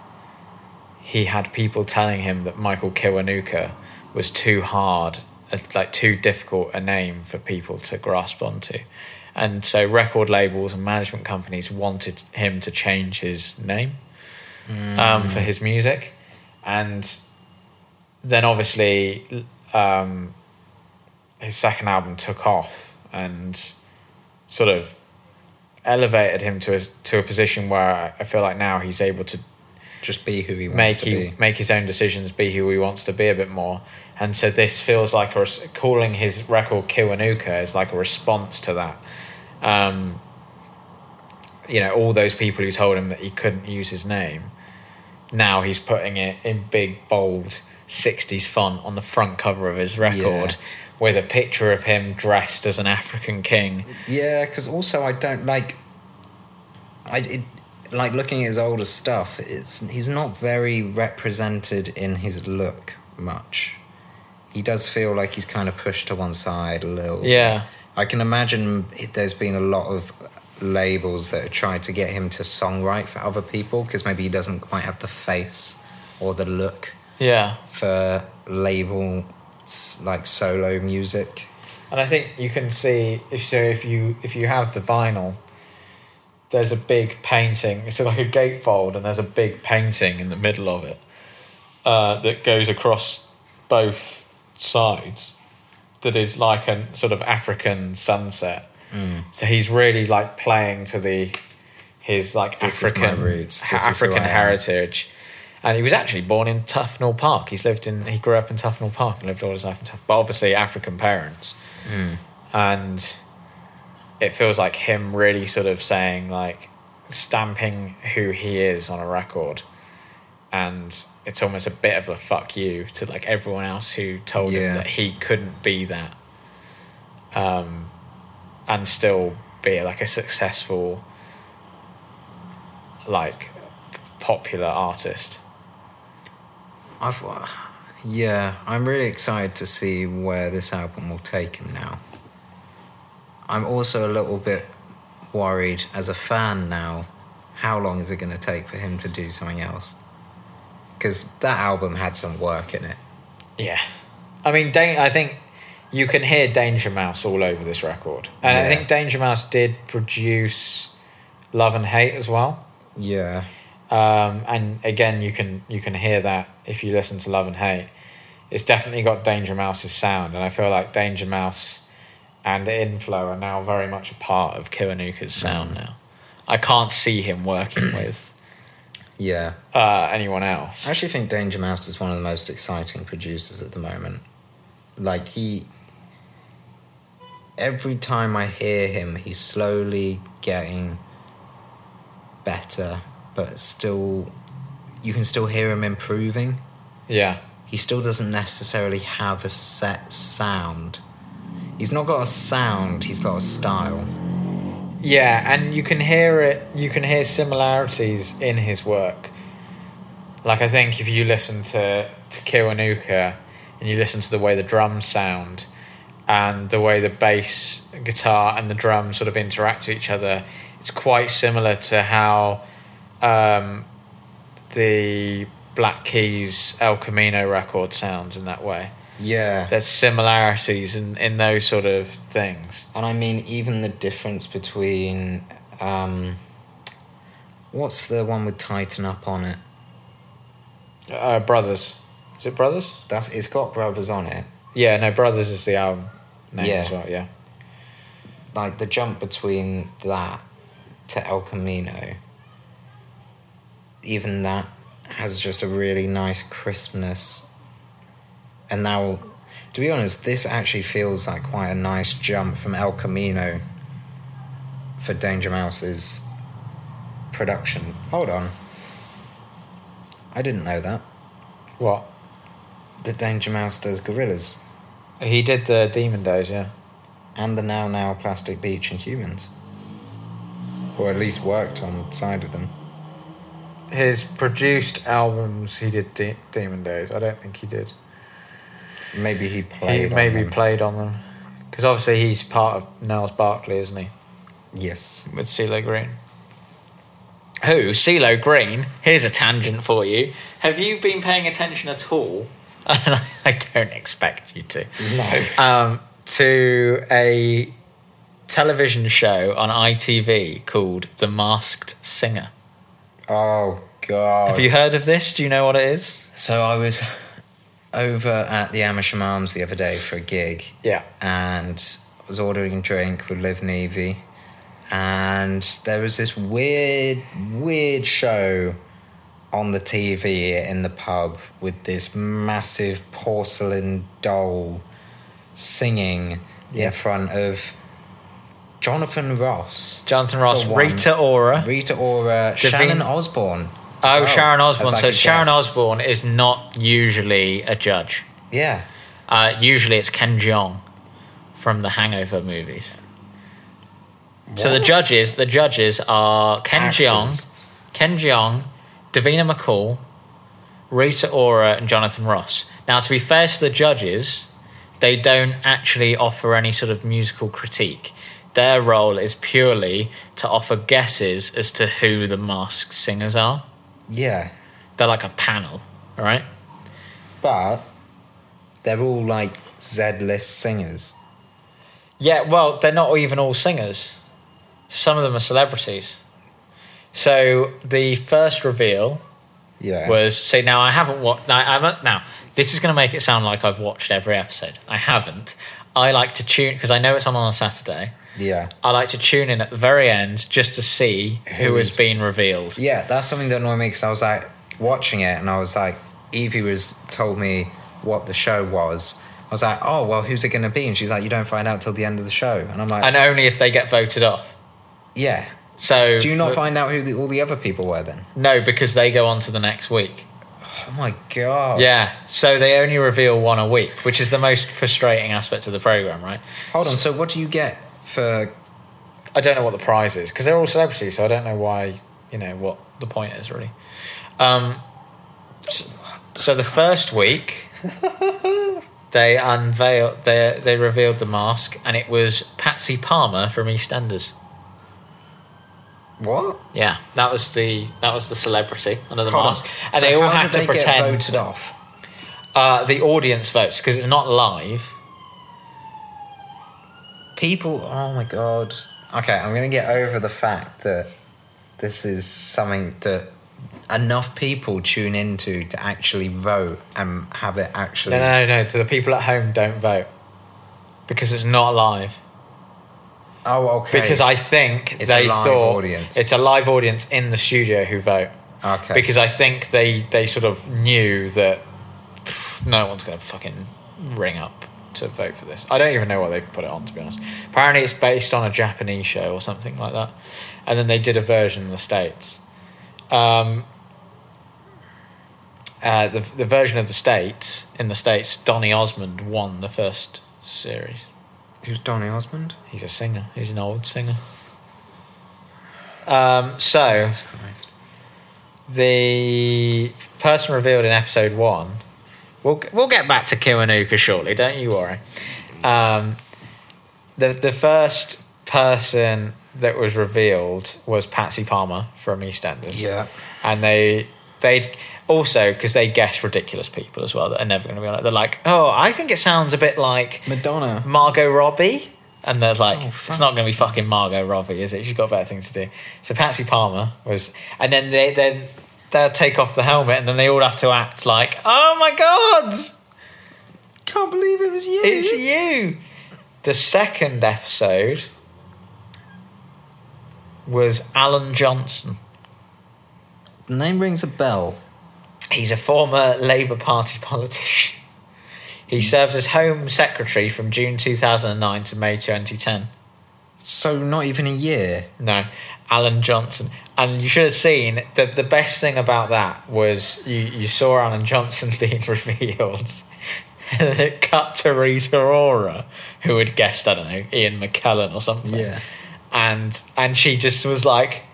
he had people telling him that Michael Kiwanuka was too hard, uh, like too difficult a name for people to grasp onto. And so record labels and management companies wanted him to change his name um, for his music. And then obviously um, his second album took off and sort of elevated him to a, to a position where I- feel like now he's able to just be who he wants make to he, be. make his own decisions, be who he wants to be a bit more. And so this feels like a calling his record Kiwanuka is like a response to that. Um, you know, all those people who told him that he couldn't use his name. Now he's putting it in big bold '60s font on the front cover of his record, Yeah. With a picture of him dressed as an African king. Yeah, because also I don't like. I it, like looking at his older stuff. It's he's not very represented in his look much. He does feel like he's kind of pushed to one side a little. Yeah, I can imagine there's been a lot of labels that have tried to get him to songwrite for other people because maybe he doesn't quite have the face or the look yeah. for label like solo music. And I think you can see if so if you if you have the vinyl, there's a big painting. It's like a gatefold, and there's a big painting in the middle of it uh, that goes across both sides. That is like a sort of African sunset. Mm. So he's really like playing to the his like This African roots. This African heritage. And he was actually born in Tufnell Park. He's lived in he grew up in Tufnell Park and lived all his life in Tufnell. But obviously African parents. Mm. And it feels like him really sort of saying like stamping who he is on a record. And it's almost a bit of a fuck you to like everyone else who told Yeah. him that he couldn't be that. Um and still be like a successful like popular artist. I've, uh, yeah, I'm really excited to see where this album will take him now. I'm also a little bit worried as a fan now. How long is it going to take for him to do something else? Because that album had some work in it. Yeah. I mean, Dan- I think you can hear Danger Mouse all over this record. And I think Danger Mouse did produce Love and Hate as well. Yeah, Um, and again, you can you can hear that if you listen to Love and Hate. It's definitely got Danger Mouse's sound, and I feel like Danger Mouse and Inflo are now very much a part of Kiwanuka's sound now. I can't see him working [clears throat] with yeah. uh, anyone else. I actually think Danger Mouse is one of the most exciting producers at the moment. Like he, every time I hear him, he's slowly getting better, but still, you can still hear him improving. Yeah, He still doesn't necessarily have a set sound. He's not got a sound. He's got a style. Yeah, and you can hear it. You can hear similarities in his work. Like I think if you listen to to Kiwanuka and you listen to the way the drums sound and the way the bass, guitar, and the drums sort of interact with each other, it's quite similar to how um, the Black Keys El Camino record sounds in that way. Yeah. There's similarities in, in those sort of things. And I mean, even the difference between. Um, what's the one with Tighten Up on it? Uh, Brothers. Is it Brothers? That's It's got Brothers on it. Yeah, no, Brothers is the album name Yeah. as well, yeah. Like the jump between that to El Camino, even that has just a really nice crispness. And now, to be honest, this actually feels like quite a nice jump from El Camino for Danger Mouse's production. Hold on. I didn't know that. What? The Danger Mouse does Gorillaz He did the Demon Days, yeah. and the Now Now Plastic Beach and Humanz. Or at least worked on side of them. His produced albums, he did De- Demon Days. I don't think he did. Maybe he played. he on maybe them. played on them. Because obviously he's part of Gnarls Barkley, isn't he? Yes. With CeeLo Green. Who? CeeLo Green? Here's a tangent for you. Have you been paying attention at all? [laughs] I don't expect you to. No. um, to a television show on ITV called The Masked Singer. Oh God. Have you heard of this? Do you know what it is? So I was over at the Amersham Arms the other day for a gig, Yeah. and I was ordering a drink with Liv Nevy, and there was this weird, weird show on the TV in the pub with this massive porcelain doll singing Yeah. in front of Jonathan Ross, Jonathan Ross, For one. Rita Ora. Rita Ora, Davina- Shannon Osborne. Oh, Oh, Sharon Osbourne. like so a Sharon guest. Osbourne is not usually a judge. Yeah. Uh, usually it's Ken Jeong from the Hangover movies. So the What? judges, the judges are Ken Actors. Jeong, Ken Jeong, Davina McCall, Rita Ora, and Jonathan Ross. Now, to be fair to the judges, they don't actually offer any sort of musical critique. Their role is purely to offer guesses as to who the masked singers are. Yeah. They're like a panel, all right? But they're all like Z list singers. Yeah, well, they're not even all singers. Some of them are celebrities. So the first reveal Yeah. was see now I haven't watched now now this is going to make it sound like I've watched every episode. I haven't. I like to tune because I know it's on on a Saturday. yeah. I like to tune in at the very end just to see who, has been revealed. Yeah, that's something that annoyed me because I was like watching it and I was like, Evie was told me what the show was. I was like, oh well, who's it going to be? And she's like, you don't find out till the end of the show. And I'm like, And only if they get voted off. yeah. So Do you not find out who the, all the other people were then? No, because they go on to the next week. Oh my god. Yeah, so they only reveal one a week, which is the most frustrating aspect of the program, right? Hold on. So what do you get for? I don't know what the prize is because they're all celebrities, so I don't know why. You know what the point is really. Um, so, so the first week, [laughs] they unveiled they they revealed the mask, and it was Patsy Palmer from EastEnders. What? Yeah, that was the that was the celebrity under the Hold on. mask, and So they all had to they pretend. voted off. Uh, the audience votes because it's not live. People. Oh my god. Okay, I'm gonna get over the fact that this is something that enough people tune into to actually vote and have it actually. No, no, no, no. To the people at home, don't vote because it's not live. Oh, okay. Because I think It's a they live thought audience. it's a live audience in the studio who vote. Okay. Because I think they they sort of knew that pff, no one's going to fucking ring up to vote for this. I don't even know why they've put it on to be honest. Apparently, it's based on a Japanese show or something like that, and then they did a version in the states. Um, uh, the the version of the states in the states, Donny Osmond won the first series. Who's Donny Osmond? He's a singer. He's an old singer. Um, so the person revealed in episode one, we'll we'll get back to Kiwanuka shortly. Don't you worry. Um, the the first person that was revealed was Patsy Palmer from EastEnders. Yeah. and they they also because they guess ridiculous people as well that are never going to be on it. They're like, oh, I think it sounds a bit like Madonna. Margot Robbie. And they're like, Oh, it's not going to be fucking Margot Robbie, is it? She's got better things to do. So Patsy Palmer was, and then they then they'll take off the helmet, and then they all have to act like, oh my god, Can't believe it was you. it's you. The second episode was Alan Johnson. The name rings a bell. He's a former Labour Party [laughs] politician. He served as Home Secretary from June 2009 to May 2010. So not even a year. No, Alan Johnson. And you should have seen the the best thing about that was you, you saw Alan Johnson [laughs] being [laughs] revealed. and then it cut to Rita Ora, who had guessed, I don't know, Ian McKellen or something. Yeah. And and she just was like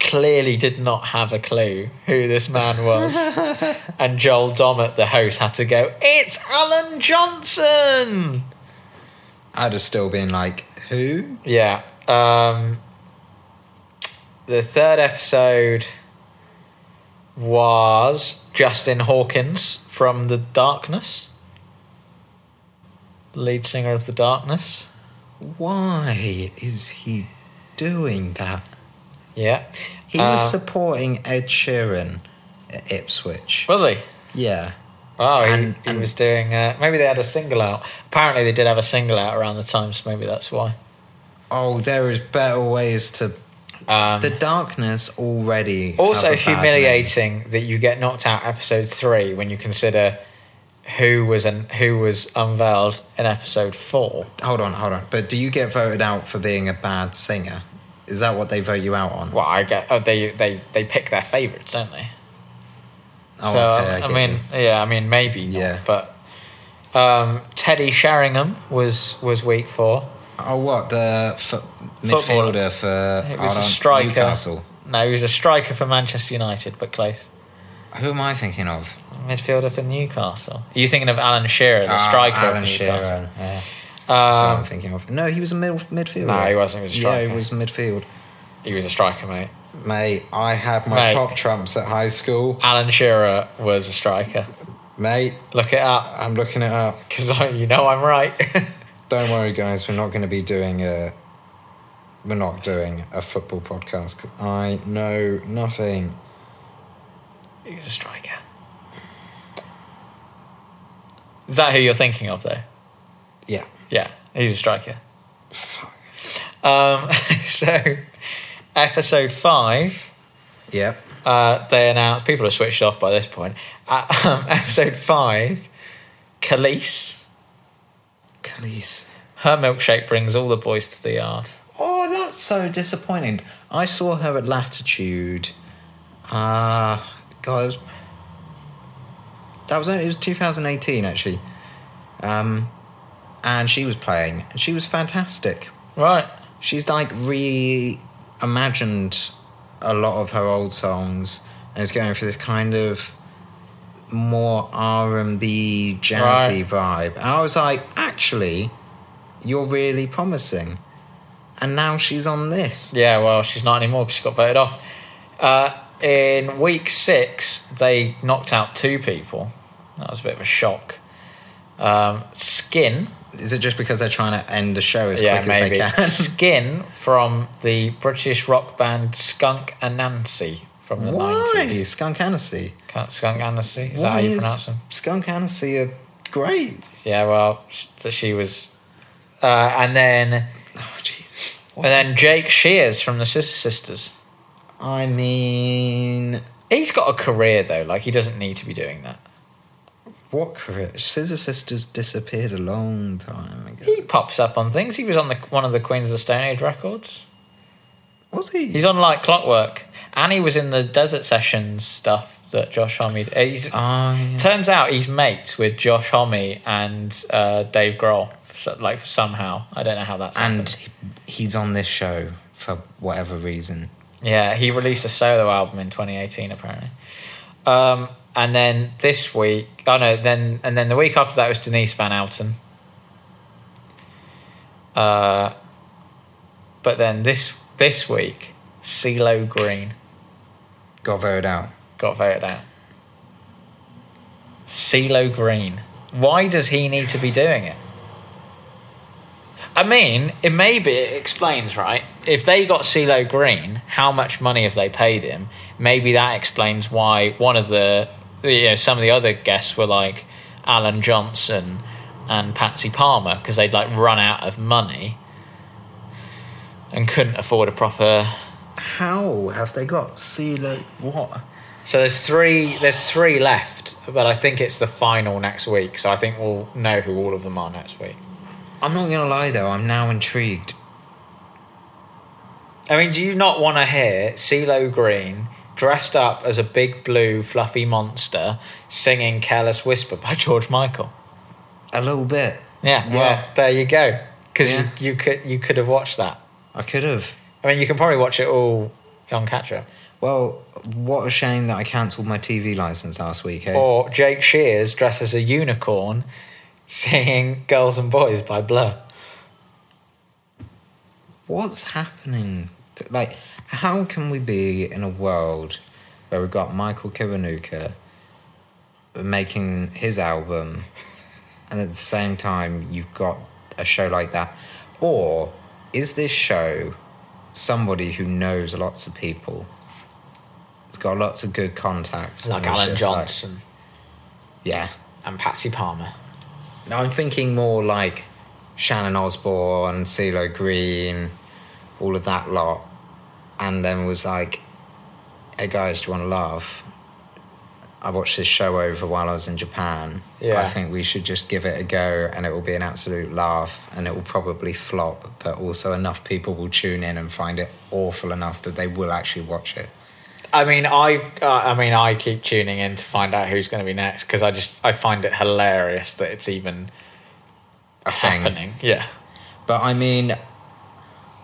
clearly did not have a clue who this man was. [laughs] and Joel Dommett, the host, had to go, It's Alan Johnson I'd have still been like, who? Yeah. Um, the third episode was Justin Hawkins from The Darkness, lead singer of The Darkness. Why is he doing that? Yeah. He was Uh, supporting Ed Sheeran at Ipswich. Was he? Yeah. Oh, he, And- he and- was doing. Uh, maybe they had a single out. Apparently, they did have a single out around the time, so maybe that's why. Oh, there is better ways to. Um, The darkness already. also have a bad name. humiliating that you get knocked out episode three when you consider who was an, who was unveiled in episode four. Hold on, hold on. But do you get voted out for being a bad singer? Is that what they vote you out on? Well, I get oh, they they they pick their favorites, don't they? Oh, so okay, I I, mean, you. yeah, I mean maybe not, Yeah. but um, Teddy Sheringham was was week four. Oh, what the f- midfielder for It was a striker. Newcastle? No, he was a striker for Manchester United, but close. Who am I thinking of? Midfielder for Newcastle. Are you thinking of Alan Shearer, the Ah, striker Alan of Newcastle? Shearer. Yeah. That's I'm Um, thinking of. No, he was a mid- midfielder. No, he wasn't, he was a Yeah, striker. he was midfield. he was a striker, mate. Mate, I had my Mate. top trumps at high school. Alan Shearer was a striker. Mate, Look it up, I'm looking it up. because you know I'm right. [laughs] Don't worry, guys. We're not going to be doing a we're not doing a football podcast because I know nothing. he was a striker. Is that who you're thinking of, though? Yeah. Yeah, he's a striker. Um, [laughs] so, episode five, Yep. uh, they announced, people have switched off by this point. Uh, [laughs] um, episode five, Kelis, Kelis. her milkshake brings all the boys to the yard. Oh, that's so disappointing. I saw her at Latitude. Uh, God, it was, that was only, it was 2018 actually. Um, and she was playing, and she was fantastic. Right. She's like reimagined a lot of her old songs, and is going for this kind of more R and B jazzy vibe. And I was like, actually, you're really promising. And now she's on this. Yeah, well, she's not anymore because she got voted off. Uh, in week six, they knocked out two people. That was a bit of a shock. Um, Skin, Is it just because they're trying to end the show as yeah, quick maybe. as they can? [laughs] Skin from the British rock band Skunk Anansi from the Why? 90s. Skunk Anansi. Skunk Anansi, is that how Why you pronounce them? Skunk Anansi are great. Yeah, well, that she was. Uh, and then Oh, jeez. and then Jake Shears from the Scissor Sisters. I mean, He's got a career though, like he doesn't need to be doing that. What career? Scissor Sisters disappeared a long time ago. He pops up on things. He was on the one of the Queens of the Stone Age records. Was he? He's on like Clockwork, and he was in the Desert Sessions stuff that Josh Homme. uh, He's, Oh, yeah. Turns out he's mates with Josh Homme and uh, Dave Grohl. So, like somehow, I don't know how that's and happened. he's on this show for whatever reason. Yeah, he released a solo album in 2018 apparently. Um, and then this week, oh no, then and then the week after that was Denise Van Outen. Uh, but then this this week, CeeLo Green Got voted out. got voted out. CeeLo Green. Why does he need to be doing it? I mean, it maybe it explains, right? If they got CeeLo Green, how much money have they paid him? Maybe that explains why one of the, you know, some of the other guests were like Alan Johnson and Patsy Palmer because they'd like run out of money and couldn't afford a proper How have they got CeeLo? What? So there's three. There's three left, but I think it's the final next week. So I think we'll know who all of them are next week. I'm not gonna lie though. I'm now intrigued. I mean, do you not want to hear CeeLo Green dressed up as a big blue fluffy monster singing "Careless Whisper" by [laughs] George Michael? A little bit. Yeah, Yeah. well, there you go. Because Yeah. you, you could you could have watched that. I could have. I mean, you can probably watch it all on catch up. Well, what a shame that I cancelled my TV license last week. Eh? Or Jake Shears dressed as a unicorn singing "Girls and Boys" by Blur. What's happening? To, like, how can we be in a world where we've got Michael Kiwanuka making his album, and at the same time you've got a show like that? Or is this show somebody who knows lots of people? It's got lots of good contacts. Like Alan just like- Johnson yeah. and Patsy Palmer. Now I'm thinking more like Shannon Osbourne, CeeLo Green, all of that lot. And then was like, hey guys, do you want to laugh? I watched this show over while I was in Japan. Yeah. I think we should just give it a go and it will be an absolute laugh and it will probably flop, but also enough people will tune in and find it awful enough that they will actually watch it. I mean, I've. Uh, I mean, I keep tuning in to find out who's going to be next because I just I find it hilarious that it's even A thing. happening. Yeah, But I mean,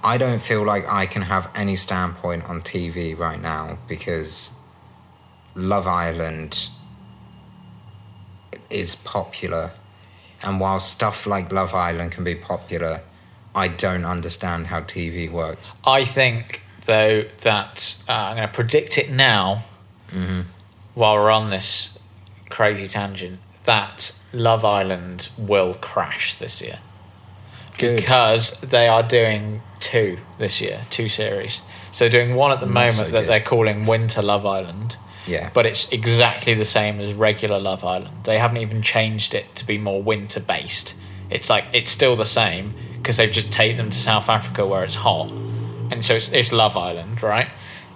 I don't feel like I can have any standpoint on TV right now because Love Island is popular. And while stuff like Love Island can be popular, I don't understand how TV works. I think though that uh, I'm going to predict it now. While we're on this crazy tangent, that Love Island will crash this year. Good. because they are doing two this year, two series. So they're doing one at the Not moment so that good. they're calling Winter Love Island, Yeah. but it's exactly the same as regular Love Island. They haven't even changed it to be more winter based. It's like it's still the same because they've just taken them to South Africa where it's hot, and so it's, it's Love Island, right?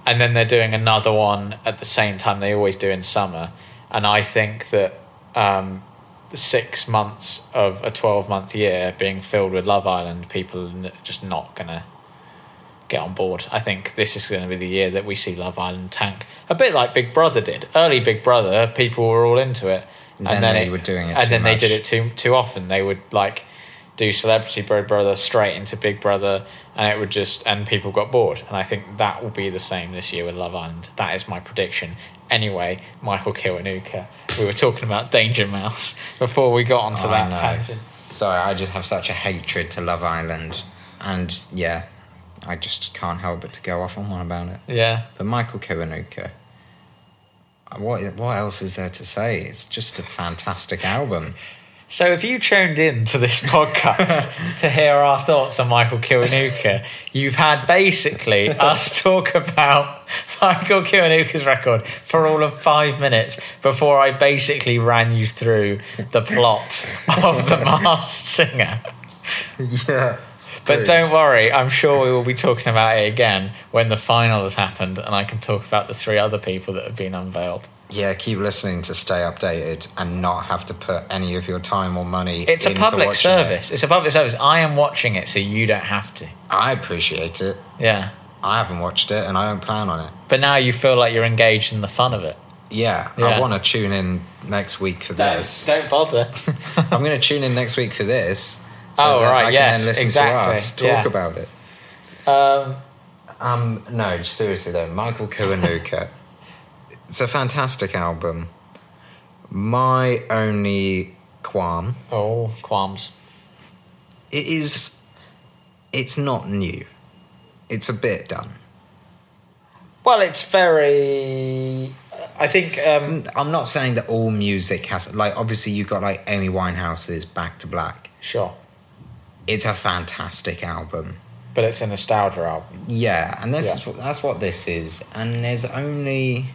And then they're doing another one at the same time they always do in summer, and I think that um, six months of a 12 month year being filled with Love Island, people are just not going to get on board. I think this is going to be the year that we see Love Island tank. A bit like Big Brother did. Early Big Brother, people were all into it. and Then they were doing it And then they did it too, too often. They would like do Celebrity Big Brother straight into Big Brother and it would just, and people got bored. And I think that will be the same this year with Love Island. That is my prediction. Anyway, Michael Kiwanuka. We were talking about Danger Mouse [laughs] before we got onto I that tangent. Sorry, I just have such a hatred to Love Island, and yeah, I just can't help but to go off on one about it. Yeah. But Michael Kiwanuka, what what else is there to say? It's just a fantastic album. So, if you tuned in to this [laughs] podcast to hear our thoughts on Michael Kiwanuka, you've had basically us [laughs] talk about Michael Kiwanuka's record for all of five minutes before I basically ran you through the plot [laughs] of The Masked Singer. Yeah. But don't worry, I'm sure we will be talking about it again when the final has happened and I can talk about the three other people that have been unveiled. Yeah, keep listening to stay updated and not have to put any of your time or money. It's a public watching it. service. It's a public service. I am watching it so you don't have to. I appreciate it. Yeah. I haven't watched it and I don't plan on it. But now you feel like you're engaged in the fun of it. Yeah, Yeah. I want to tune in next week for this. don't bother. [laughs] [laughs] I'm going to tune in next week for this. So Oh, right, I can yes, then listen exactly, to us talk yeah. about it. um, Um, no, seriously though, Michael Kiwanuka. It's a fantastic album. My only qualm, oh, qualms. it is, it's not new. It's a bit done. Well, it's very. I think. Um, I'm not saying that all music has like obviously you've got like Amy Winehouse's Back to Black. sure. It's a fantastic album. But it's a nostalgia album. Yeah, and this Yeah. is that's what this is. And there's only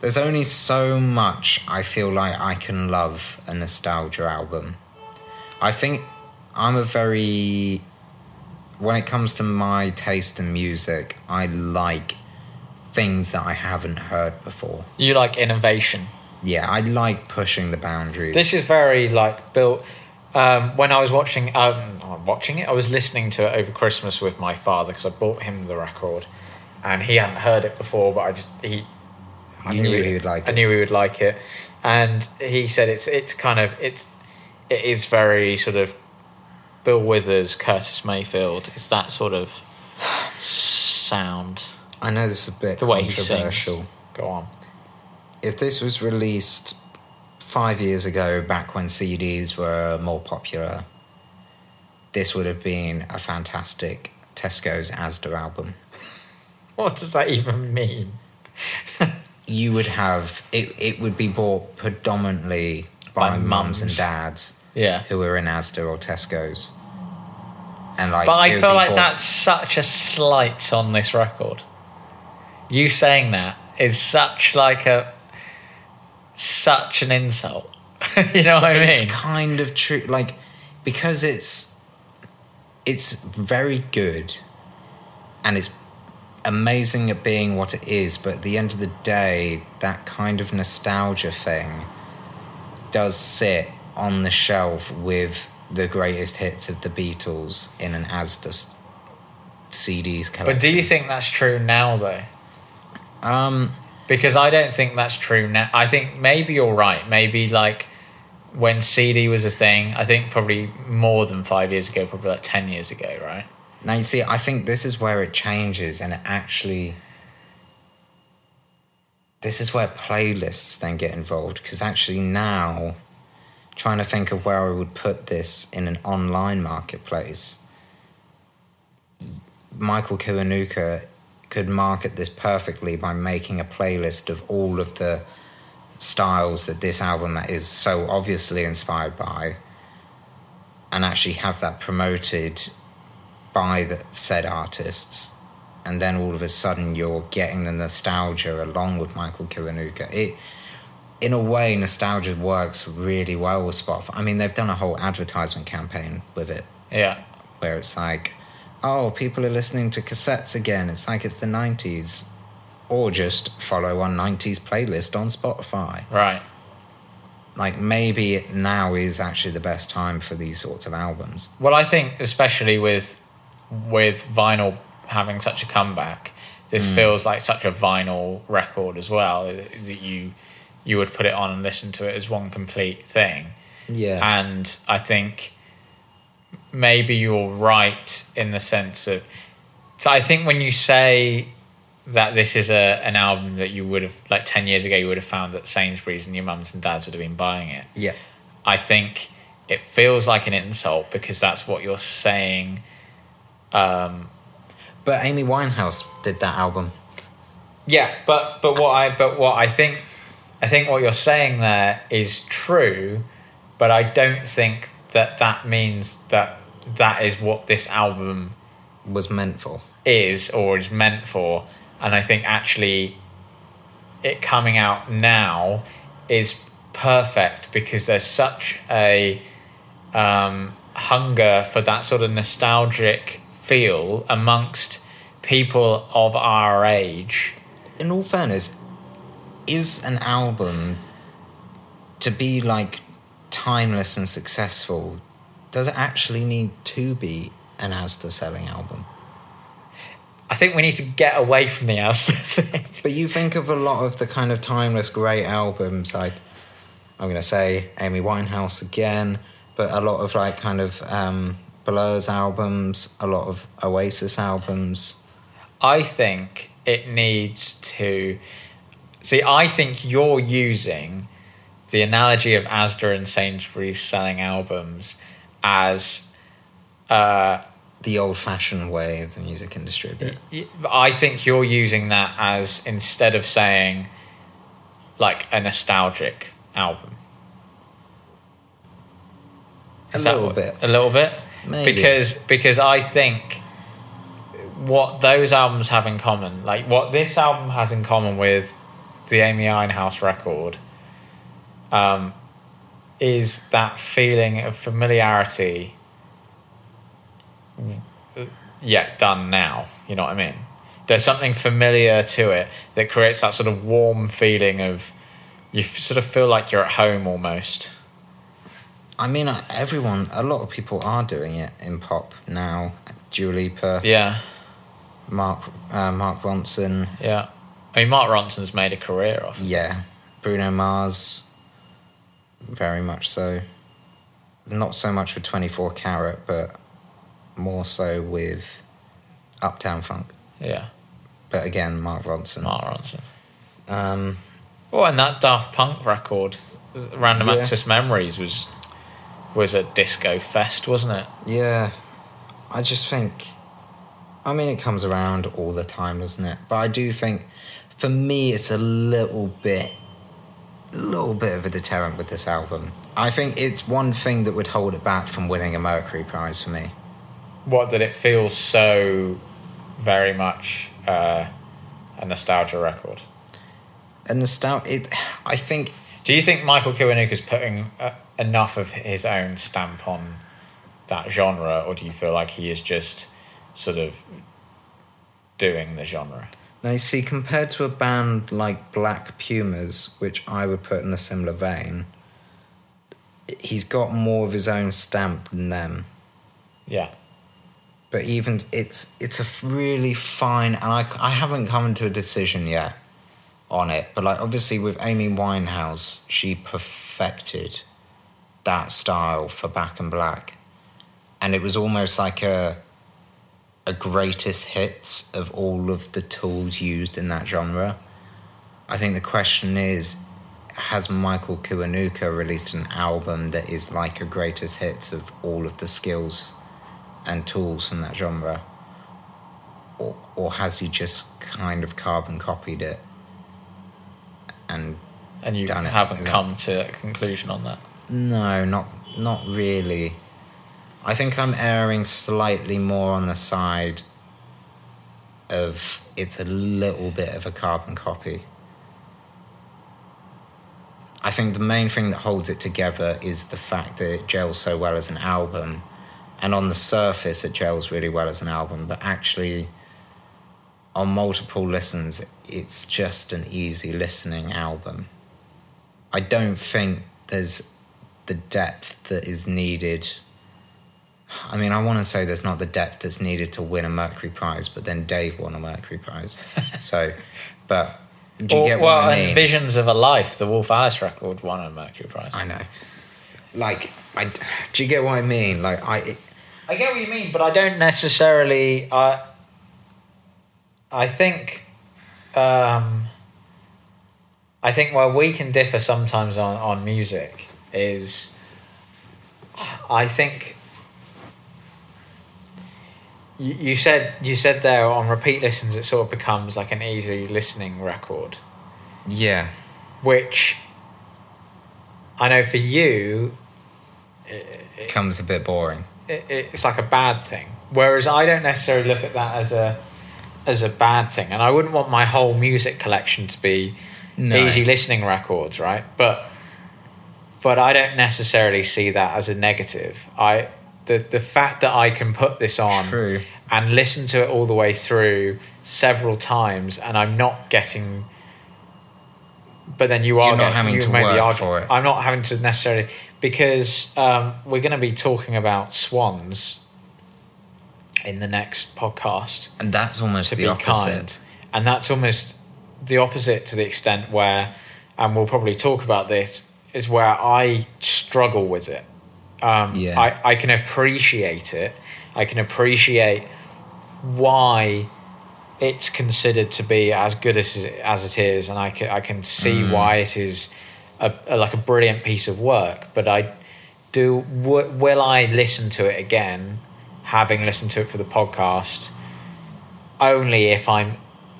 there's only so much I feel like I can love a nostalgia album. I think I'm a very when it comes to my taste in music, I like things that I haven't heard before. You like innovation. Yeah, I like pushing the boundaries. This is very like built. Um, when I was watching, um, watching it, I was listening to it over Christmas with my father because I bought him the record, and he hadn't heard it before. But I just he, I You knew he would like I it. knew he would like it, and he said it's it's kind of it's it is very sort of Bill Withers, Curtis Mayfield. It's that sort of sound. I know this is a bit The way he sings. Go on. if this was released five years ago, back when CDs were more popular, this would have been a fantastic Tesco's Asda album. [laughs] What does that even mean? [laughs] You would have it. It would be bought predominantly by, By mums and dads Yeah. who were in Asda or Tesco's, and like. But I feel like bought- that's such a slight on this record. You saying that is such like a such an insult. [laughs] you know what I mean? It's kind of true, like because it's it's very good, and it's amazing at being what it is. But at the end of the day, that kind of nostalgia thing does sit on the shelf with the greatest hits of the Beatles in an Asda CDs collection. But do you think that's true now though? Um, Because I don't think that's true now. I think maybe you're right. Maybe like when CD was a thing, I think probably more than five years ago, probably like 10 years ago, right? Now you see, I think this is where it changes, and it actually. This is where playlists then get involved because actually now, trying to think of where I would put this in an online marketplace, Michael Kiwanuka could market this perfectly by making a playlist of all of the styles that this album is so obviously inspired by and actually have that promoted by the said artists, and then all of a sudden you're getting the nostalgia along with Michael Kiwanuka. It, in a way, nostalgia works really well with Spotify. I mean, they've done a whole advertisement campaign with it Yeah. where it's like, oh, people are listening to cassettes again. It's like it's the 90s. Or just follow one 90s playlist on Spotify. Right. Like, maybe now is actually the best time for these sorts of albums. Well, I think especially with with vinyl having such a comeback, this mm. feels like such a vinyl record as well that you you would put it on and listen to it as one complete thing. Yeah. And I think maybe you're right in the sense of. So I think when you say that this is a an album that you would have like ten years ago you would have found at Sainsbury's and your mums and dads would have been buying it. yeah. I think it feels like an insult because that's what you're saying. Um, But Amy Winehouse did that album. yeah, but but what I but what I think I think what you're saying there is true, but I don't think that that means that that is what this album Was meant for. is or is meant for. And I think actually it coming out now is perfect because there's such a um, hunger for that sort of nostalgic feel amongst people of our age. In all fairness, is an album to be like timeless and successful? Does it actually need to be an Asda selling album? I think we need to get away from the Asda [laughs] thing. But you think of a lot of the kind of timeless great albums, like I'm going to say Amy Winehouse again, but a lot of like kind of um, Blur's albums, a lot of Oasis albums. I think it needs to. See, I think you're using the analogy of Asda and Sainsbury's selling albums as. Uh, The old fashioned way of the music industry a bit. I think you're using that as instead of saying like a nostalgic album. A Is that little what- bit. A little bit. Maybe. Because because I think what those albums have in common, like what this album has in common with the Amy Winehouse record, um, is that feeling of familiarity. Yet done now. You know what I mean? There's something familiar to it that creates that sort of warm feeling of you sort of feel like you're at home almost. I mean, uh, everyone, a lot of people are doing it in pop now. Dua Lipa, Yeah. Mark, uh, Mark Ronson, Yeah. I mean, Mark Ronson's made a career off. yeah, Bruno Mars, very much so. Not so much with 24 Carat, but more so with Uptown Funk. Yeah. But again, Mark Ronson. Mark Ronson. Um, Oh, and that Daft Punk record, Random Yeah. Access Memories, was was a disco fest, wasn't it? yeah, I just think. I mean, it comes around all the time, doesn't it? But I do think, for me, it's a little bit, a little bit of a deterrent with this album. I think it's one thing that would hold it back from winning a Mercury Prize for me. What that it feels so very much uh, a nostalgia record. And the stout, it, I think, Do you think Michael Kiwanuka is putting uh, enough of his own stamp on that genre, or do you feel like he is just sort of doing the genre? now you see, compared to a band like Black Pumas, which I would put in a similar vein, he's got more of his own stamp than them. Yeah. but even it's it's a really fine and I, I haven't come to a decision yet on it but like obviously with amy winehouse she perfected that style for Back to Black and it was almost like a a greatest hits of all of the tools used in that genre i think the question is has michael kiwanuka released an album that is like a greatest hits of all of the skills and tools from that genre? Or, or has he just kind of carbon copied it? And And you Done haven't that- come to a conclusion on that. no, not not really. I think I'm erring slightly more on the side of it's a little bit of a carbon copy. I think the main thing that holds it together is the fact that it gels so well as an album. And on the surface, it gels really well as an album, but actually, on multiple listens, it's just an easy listening album. I don't think there's the depth that is needed. I mean, I want to say there's not the depth that's needed to win a Mercury Prize, but then Dave won a Mercury Prize. [laughs] so, but do you Or- get well, what I and mean? Visions of a Life, the Wolf Alice record, won a Mercury Prize. I know. Like, I, do you get what I mean? Like, I. It, I get what you mean, but I don't necessarily. I I think. Um, I think where we can differ sometimes on, on music is, I think. You, you said you said there on repeat listens it sort of becomes like an easy listening record, yeah. which I know for you it Becomes a bit boring. it, it's like a bad thing. Whereas I don't necessarily look at that as a as a bad thing, and I wouldn't want my whole music collection to be No. easy listening records, right? But but I don't necessarily see that as a negative. I the the fact that I can put this on True. and listen to it all the way through several times, and I'm not getting. But then you are You're not getting- having to work are- for it. I'm not having to necessarily because um, we're going to be talking about swans in the next podcast And that's almost the opposite. kind, and that's almost the opposite to the extent where, and we'll probably talk about this, is where I struggle with it. Um, Yeah. I, I can appreciate it. I can appreciate why it's considered to be as good as as it is, and I can I can see Mm. why it is a, a like a brilliant piece of work. But I do w- will I listen to it again, having listened to it for the podcast, only if I'm.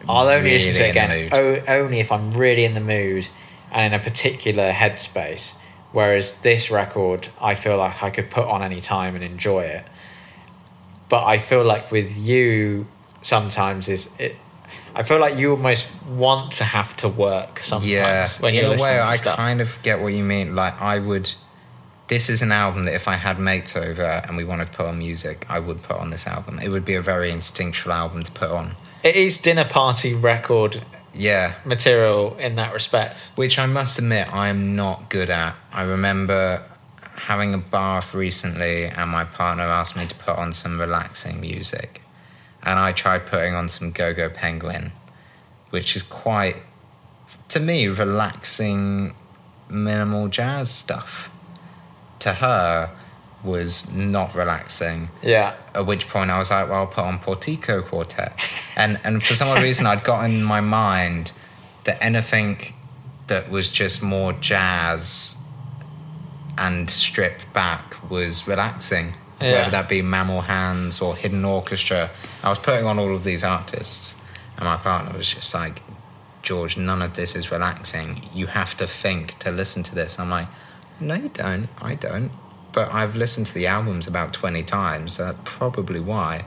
I'll only listen to it again o- only if I'm really in the mood and in a particular headspace. Whereas this record, I feel like I could put on any time and enjoy it. But I feel like with you, sometimes is it. I feel like you almost want to have to work sometimes Yeah. when In you're a way, I stuff. kind of get what you mean. Like, I would. This is an album that if I had mates over and we wanted to put on music, I would put on this album. It would be a very instinctual album to put on. It is dinner party record Yeah. material in that respect. Which I must admit, I'm not good at. I remember having a bath recently, and my partner asked me to put on some relaxing music. And I tried putting on some GoGo Penguin, which is quite, to me, relaxing, minimal jazz stuff. To her, was not relaxing. Yeah. At which point I was like, well, I'll put on Portico Quartet. And, and for some odd [laughs] reason, I'd got in my mind that anything that was just more jazz and stripped back was relaxing. Yeah. Whether that be Mammal Hands or Hidden Orchestra. I was putting on all of these artists, and my partner was just like, George, none of this is relaxing. You have to think to listen to this. I'm like, no, you don't. I don't. But I've listened to the albums about 20 times, so that's probably why.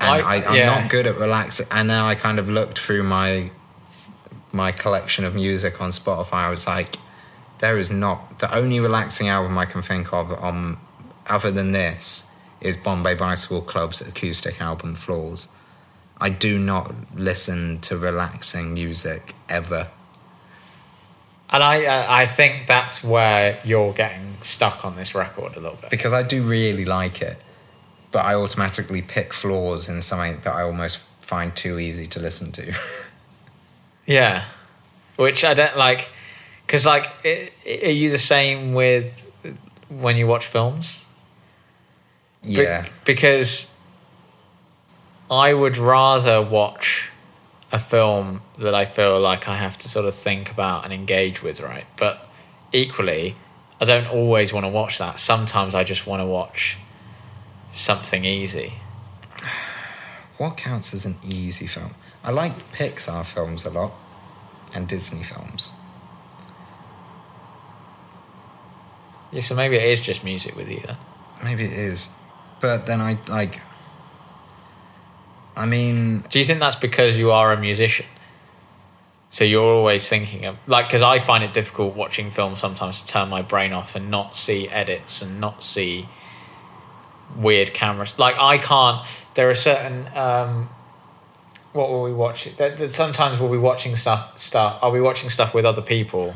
And I- I'm yeah. not good at relaxing. And now I kind of looked through my my collection of music on Spotify. I was like, there is not the only relaxing album I can think of on other than this is Bombay Bicycle Club's acoustic album Flaws. I do not listen to relaxing music ever. And I, uh, I think that's where you're getting stuck on this record a little bit. because I do really like it, but I automatically pick flaws in something that I almost find too easy to listen to. [laughs] Yeah, which I don't like, because like, i- i- are you the same with when you watch films? Be- yeah, because I would rather watch a film that I feel like I have to sort of think about and engage with, right? But equally, I don't always want to watch that. Sometimes I just want to watch something easy. [sighs] what counts as an easy film? I like Pixar films a lot, and Disney films. Yeah, so maybe it is just music with you then. maybe it is, but then I like. I mean, Do you think that's because you are a musician? So you're always thinking of like because I find it difficult watching films sometimes to turn my brain off and not see edits and not see weird cameras. Like I can't. There are certain. Um, what will we watch? That, that sometimes we'll be watching stuff. Stuff. I'll be watching stuff with other people.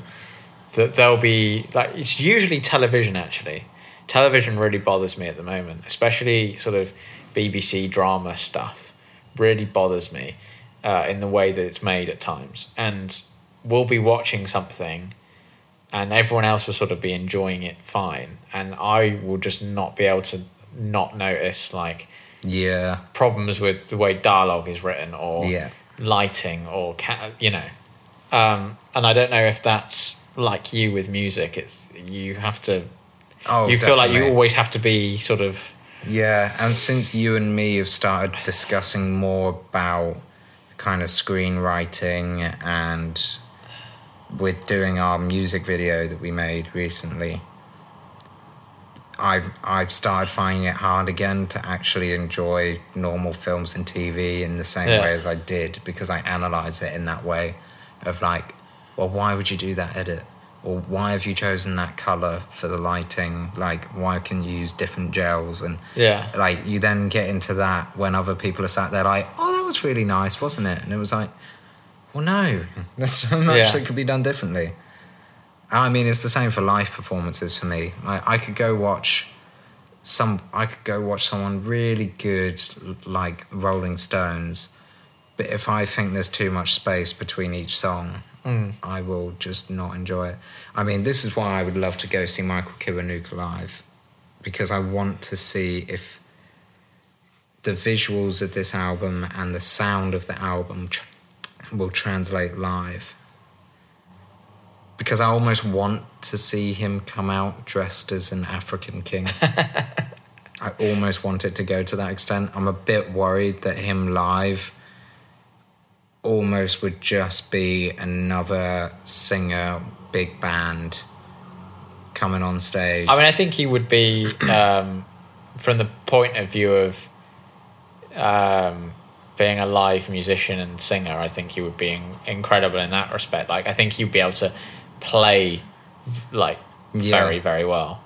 That there'll be like it's usually television actually. Television really bothers me at the moment, especially sort of BBC drama stuff. Really bothers me uh, in the way that it's made at times. And we'll be watching something, and everyone else will sort of be enjoying it fine, and I will just not be able to not notice like yeah, problems with the way dialogue is written or Yeah. lighting or ca- you know um, and i don't know if that's like you with music it's you have to oh, you feel like you always have to be sort of Yeah, and since you and me have started discussing more about kind of screenwriting and with doing our music video that we made recently, I've I've started finding it hard again to actually enjoy normal films and TV in the same Yeah. way as I did because I analyze it in that way of like, well, why would you do that edit? Or why have you chosen that color for the lighting? Like, why can you use different gels? And yeah like, you then get into that when other people are sat there like, oh, that was really nice, wasn't it? And it was like, well, no, [laughs] there's so much Yeah. that could be done differently. I mean, it's the same for live performances for me. Like, I could go watch some. I could go watch someone really good, like Rolling Stones. But if I think there's too much space between each song, Mm. I will just not enjoy it. I mean, this is why I would love to go see Michael Kiwanuka live, because I want to see if the visuals of this album and the sound of the album tr- will translate live because I almost want to see him come out dressed as an African king. [laughs] I almost want it to go to that extent. I'm a bit worried that him live almost would just be another singer, big band coming on stage. i mean i think he would be [clears throat] um, from the point of view of um, being a live musician and singer i think he would be in- incredible in that respect like i think he'd be able to play like Yeah. very very well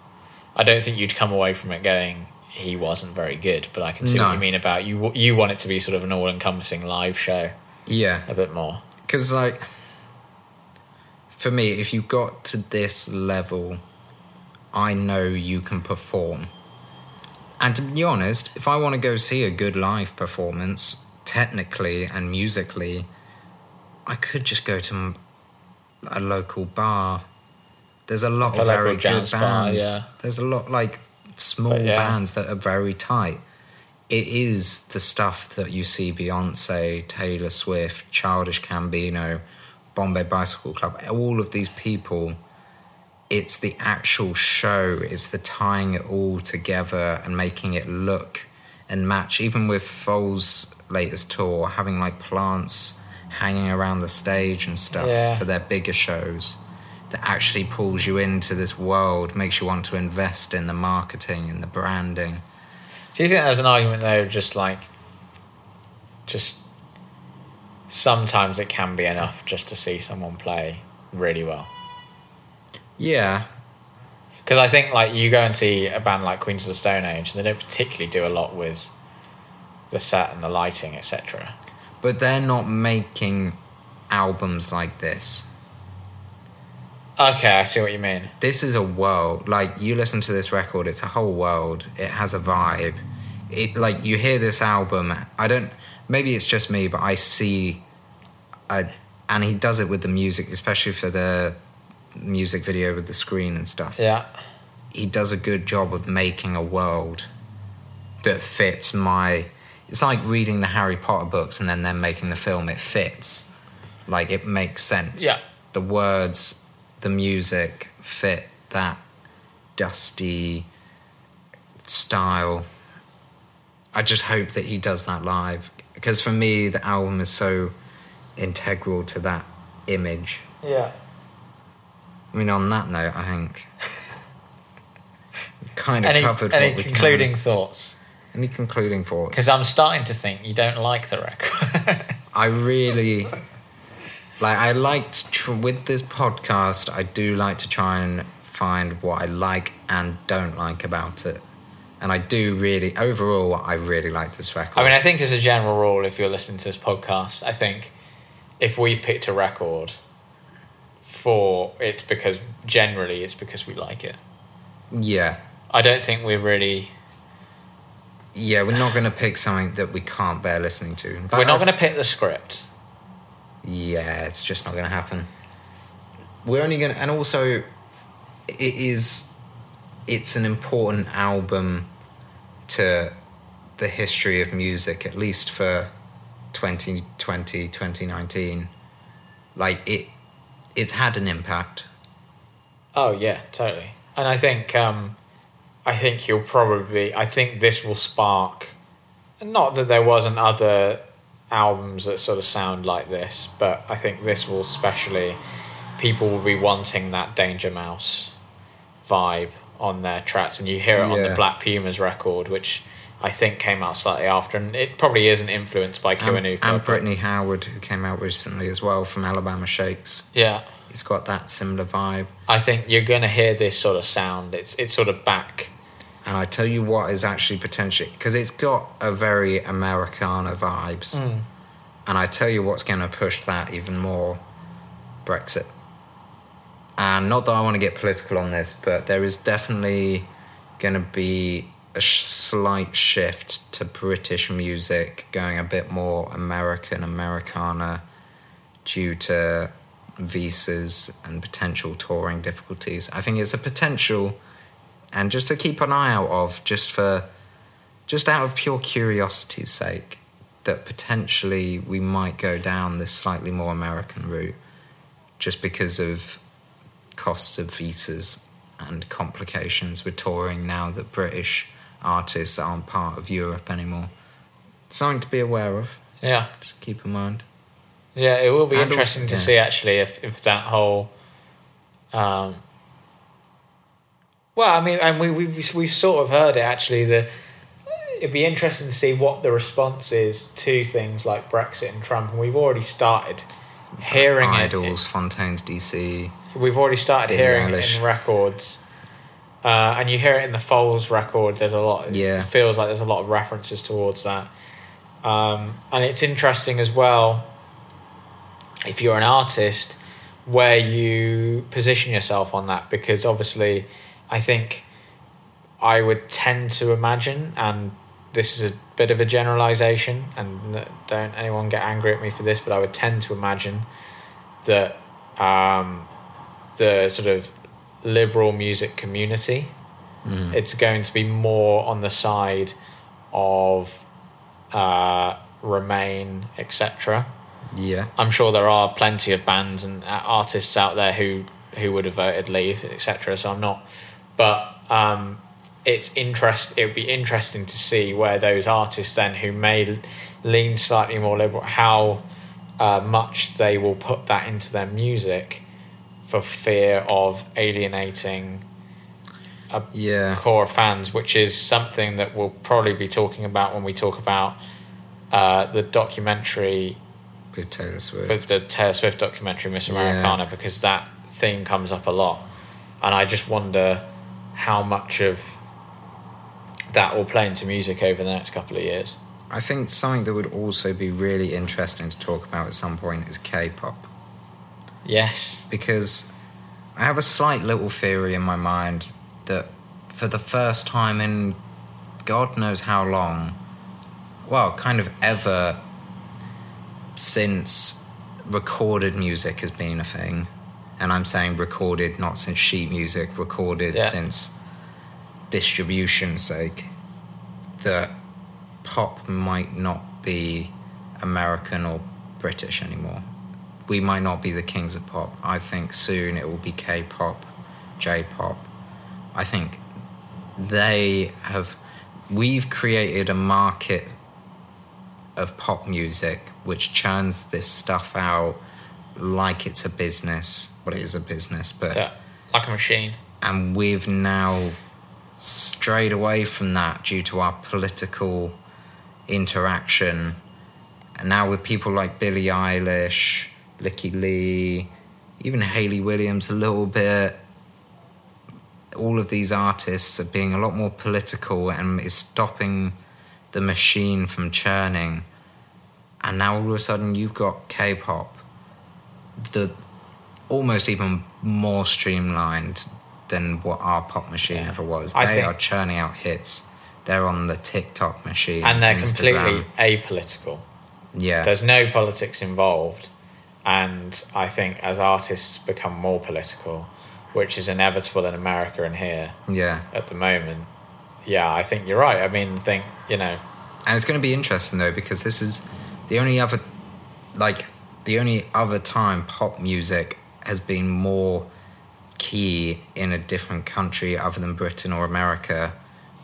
i don't think you'd come away from it going he wasn't very good but i can see No. what you mean about you you want it to be sort of an all-encompassing live show yeah, a bit more because like for me, if you got to this level, I know you can perform. And to be honest, if I want to go see a good live performance, technically and musically, I could just go to a local bar. There's a lot A of very good jazz bar, bands. yeah. There's a lot like small yeah. bands that are very tight. It is the stuff that you see Beyonce, Taylor Swift, Childish Gambino, Bombay Bicycle Club, all of these people. It's the actual show, it's the tying it all together and making it look and match. Even with Foals' latest tour, having like plants hanging around the stage and stuff Yeah. for their bigger shows that actually pulls you into this world, makes you want to invest in the marketing and the branding. Do you think there's an argument though, just like, just sometimes it can be enough just to see someone play really well? Yeah, Because I think like you go and see a band like Queens of the Stone Age, and they don't particularly do a lot with the set and the lighting, etc. but they're not making albums like this. Okay, I see what you mean. This is a world. Like you listen to this record, it's a whole world. It has a vibe. It like you hear this album. I don't. Maybe it's just me, but I see. A, and he does it with the music, especially for the music video with the screen and stuff. Yeah, he does a good job of making a world that fits my it's like reading the Harry Potter books and then them making the film it fits like it makes sense Yeah. the words the music fit that dusty style I just hope that he does that live because for me the album is so integral to that image yeah. I mean on that note I think [laughs] kind of Any, covered any what we concluding can. thoughts? Any concluding thoughts? Because I'm starting to think you don't like the record. I really [laughs] like. I liked tr- with this podcast. I do like to try and find what I like and don't like about it, and I do really overall. I really like this record. I mean, I think as a general rule, if you're listening to this podcast, I think if we've picked a record for it's because generally it's because we like it. yeah, I don't think we're really yeah. We're not going to pick something that we can't bear listening to. We're not going to pick the script. Yeah, it's just not going to happen. We're only going to, and also, it is, it's an important album to the history of music, at least for 2020, 2019. Like, it, it's had an impact. Oh yeah, totally. And I think um, I think you'll probably I think this will spark not that there wasn't other albums that sort of sound like this, but I think this will especially people will be wanting that Danger Mouse vibe on their tracks and you hear it on the Black Pumas record, which I think came out slightly after and it probably isn't influenced by And, Kiwanuka. and but- Brittany Howard, who came out recently as well from Alabama Shakes. Yeah. It's got that similar vibe. I think you're gonna hear this sort of sound. It's it's sort of back And I tell you what is actually potentially because it's got a very Americana vibes. Hmm. And I tell you what's going to push that even more Brexit. And not that I want to get political on this, but there is definitely going to be a sh- slight shift to British music going a bit more American, Americana due to visas and potential touring difficulties. I think it's a potential and just to keep an eye out of just for just out of pure curiosity's sake that potentially we might go down this slightly more american route just because of costs of visas and complications with touring now that british artists aren't part of europe anymore something to be aware of yeah. just keep in mind Yeah, it will be And interesting also- to yeah. see actually if, if that whole. Um, well, I mean, and we we've we've sort of heard it actually. The it'd be interesting to see what the response is to things like Brexit and Trump, and we've already started hearing Idles fontaines dc. We've already started hearing Eilish. it in records, uh, and you hear it in the Foals record. There's a lot. Yeah. it feels like there's a lot of references towards that, um, and it's interesting as well. If you're an artist, where you position yourself on that, because obviously, I think I would tend to imagine, and this is a bit of a generalization, and don't anyone get angry at me for this, but I would tend to imagine that um, the sort of liberal music community, it's going to be more on the side of uh, Remain, etc. yeah I'm sure there are plenty of bands and uh, artists out there who who would have voted leave, etc. So I'm not, but um, it's interest. It would be interesting to see where those artists then who may lean slightly more liberal, how uh, much they will put that into their music for fear of alienating yeah core of fans, which is something that we'll probably be talking about when we talk about uh, the documentary with taylor swift with the Taylor Swift documentary Miss Yeah. Americana because that theme comes up a lot, and I just wonder how much of that will play into music over the next couple of years. I think something that would also be really interesting to talk about at some point is K-pop Yes, because I have a slight little theory in my mind that for the first time in God knows how long, well, kind of ever since recorded music has been a thing, and I'm saying recorded not since sheet music, recorded Yeah. since distribution's sake, that pop might not be American or British anymore. We might not be the kings of pop. I think soon it will be K pop, J pop. I think they have. We've created a market of pop music which churns this stuff out like it's a business. Well, it is a business, but yeah, like a machine. and we've now strayed away from that due to our political interaction. And now with people like Billie Eilish, Lykke Li, even Hayley Williams a little bit, all of these artists are being a lot more political and is stopping the machine from churning. And now all of a sudden you've got K-pop, the almost even more streamlined than what our pop machine Yeah. ever was. I they think- are churning out hits. They're on the TikTok machine, and they're Instagram. completely apolitical. yeah. There's no politics involved, and I think as artists become more political, which is inevitable in America and here yeah. at the moment, yeah, I think you're right. I mean, think you know, And it's going to be interesting though because this is the only other, like, the only other time pop music has been more key in a different country other than Britain or America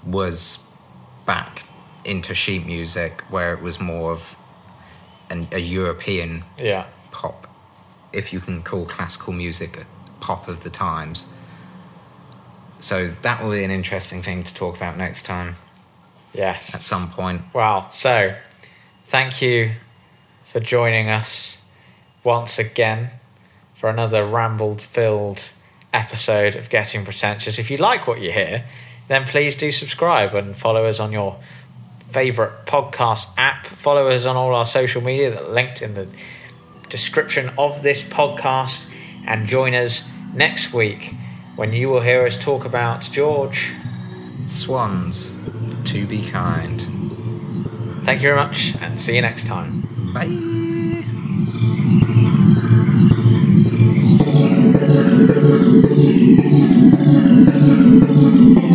was back into sheet music where it was more of an, a European yeah, pop, if you can call classical music pop of the times. So that will be an interesting thing to talk about next time yes, at some point. Wow. So, thank you for joining us once again for another rambled filled episode of Getting Pretentious. If you like what you hear, then please do subscribe and follow us on your favorite podcast app. Follow us on all our social media that are linked in the description of this podcast and join us next week when you will hear us talk about George. Swans, to be kind. Thank you very much and see you next time. Bye. Thank you.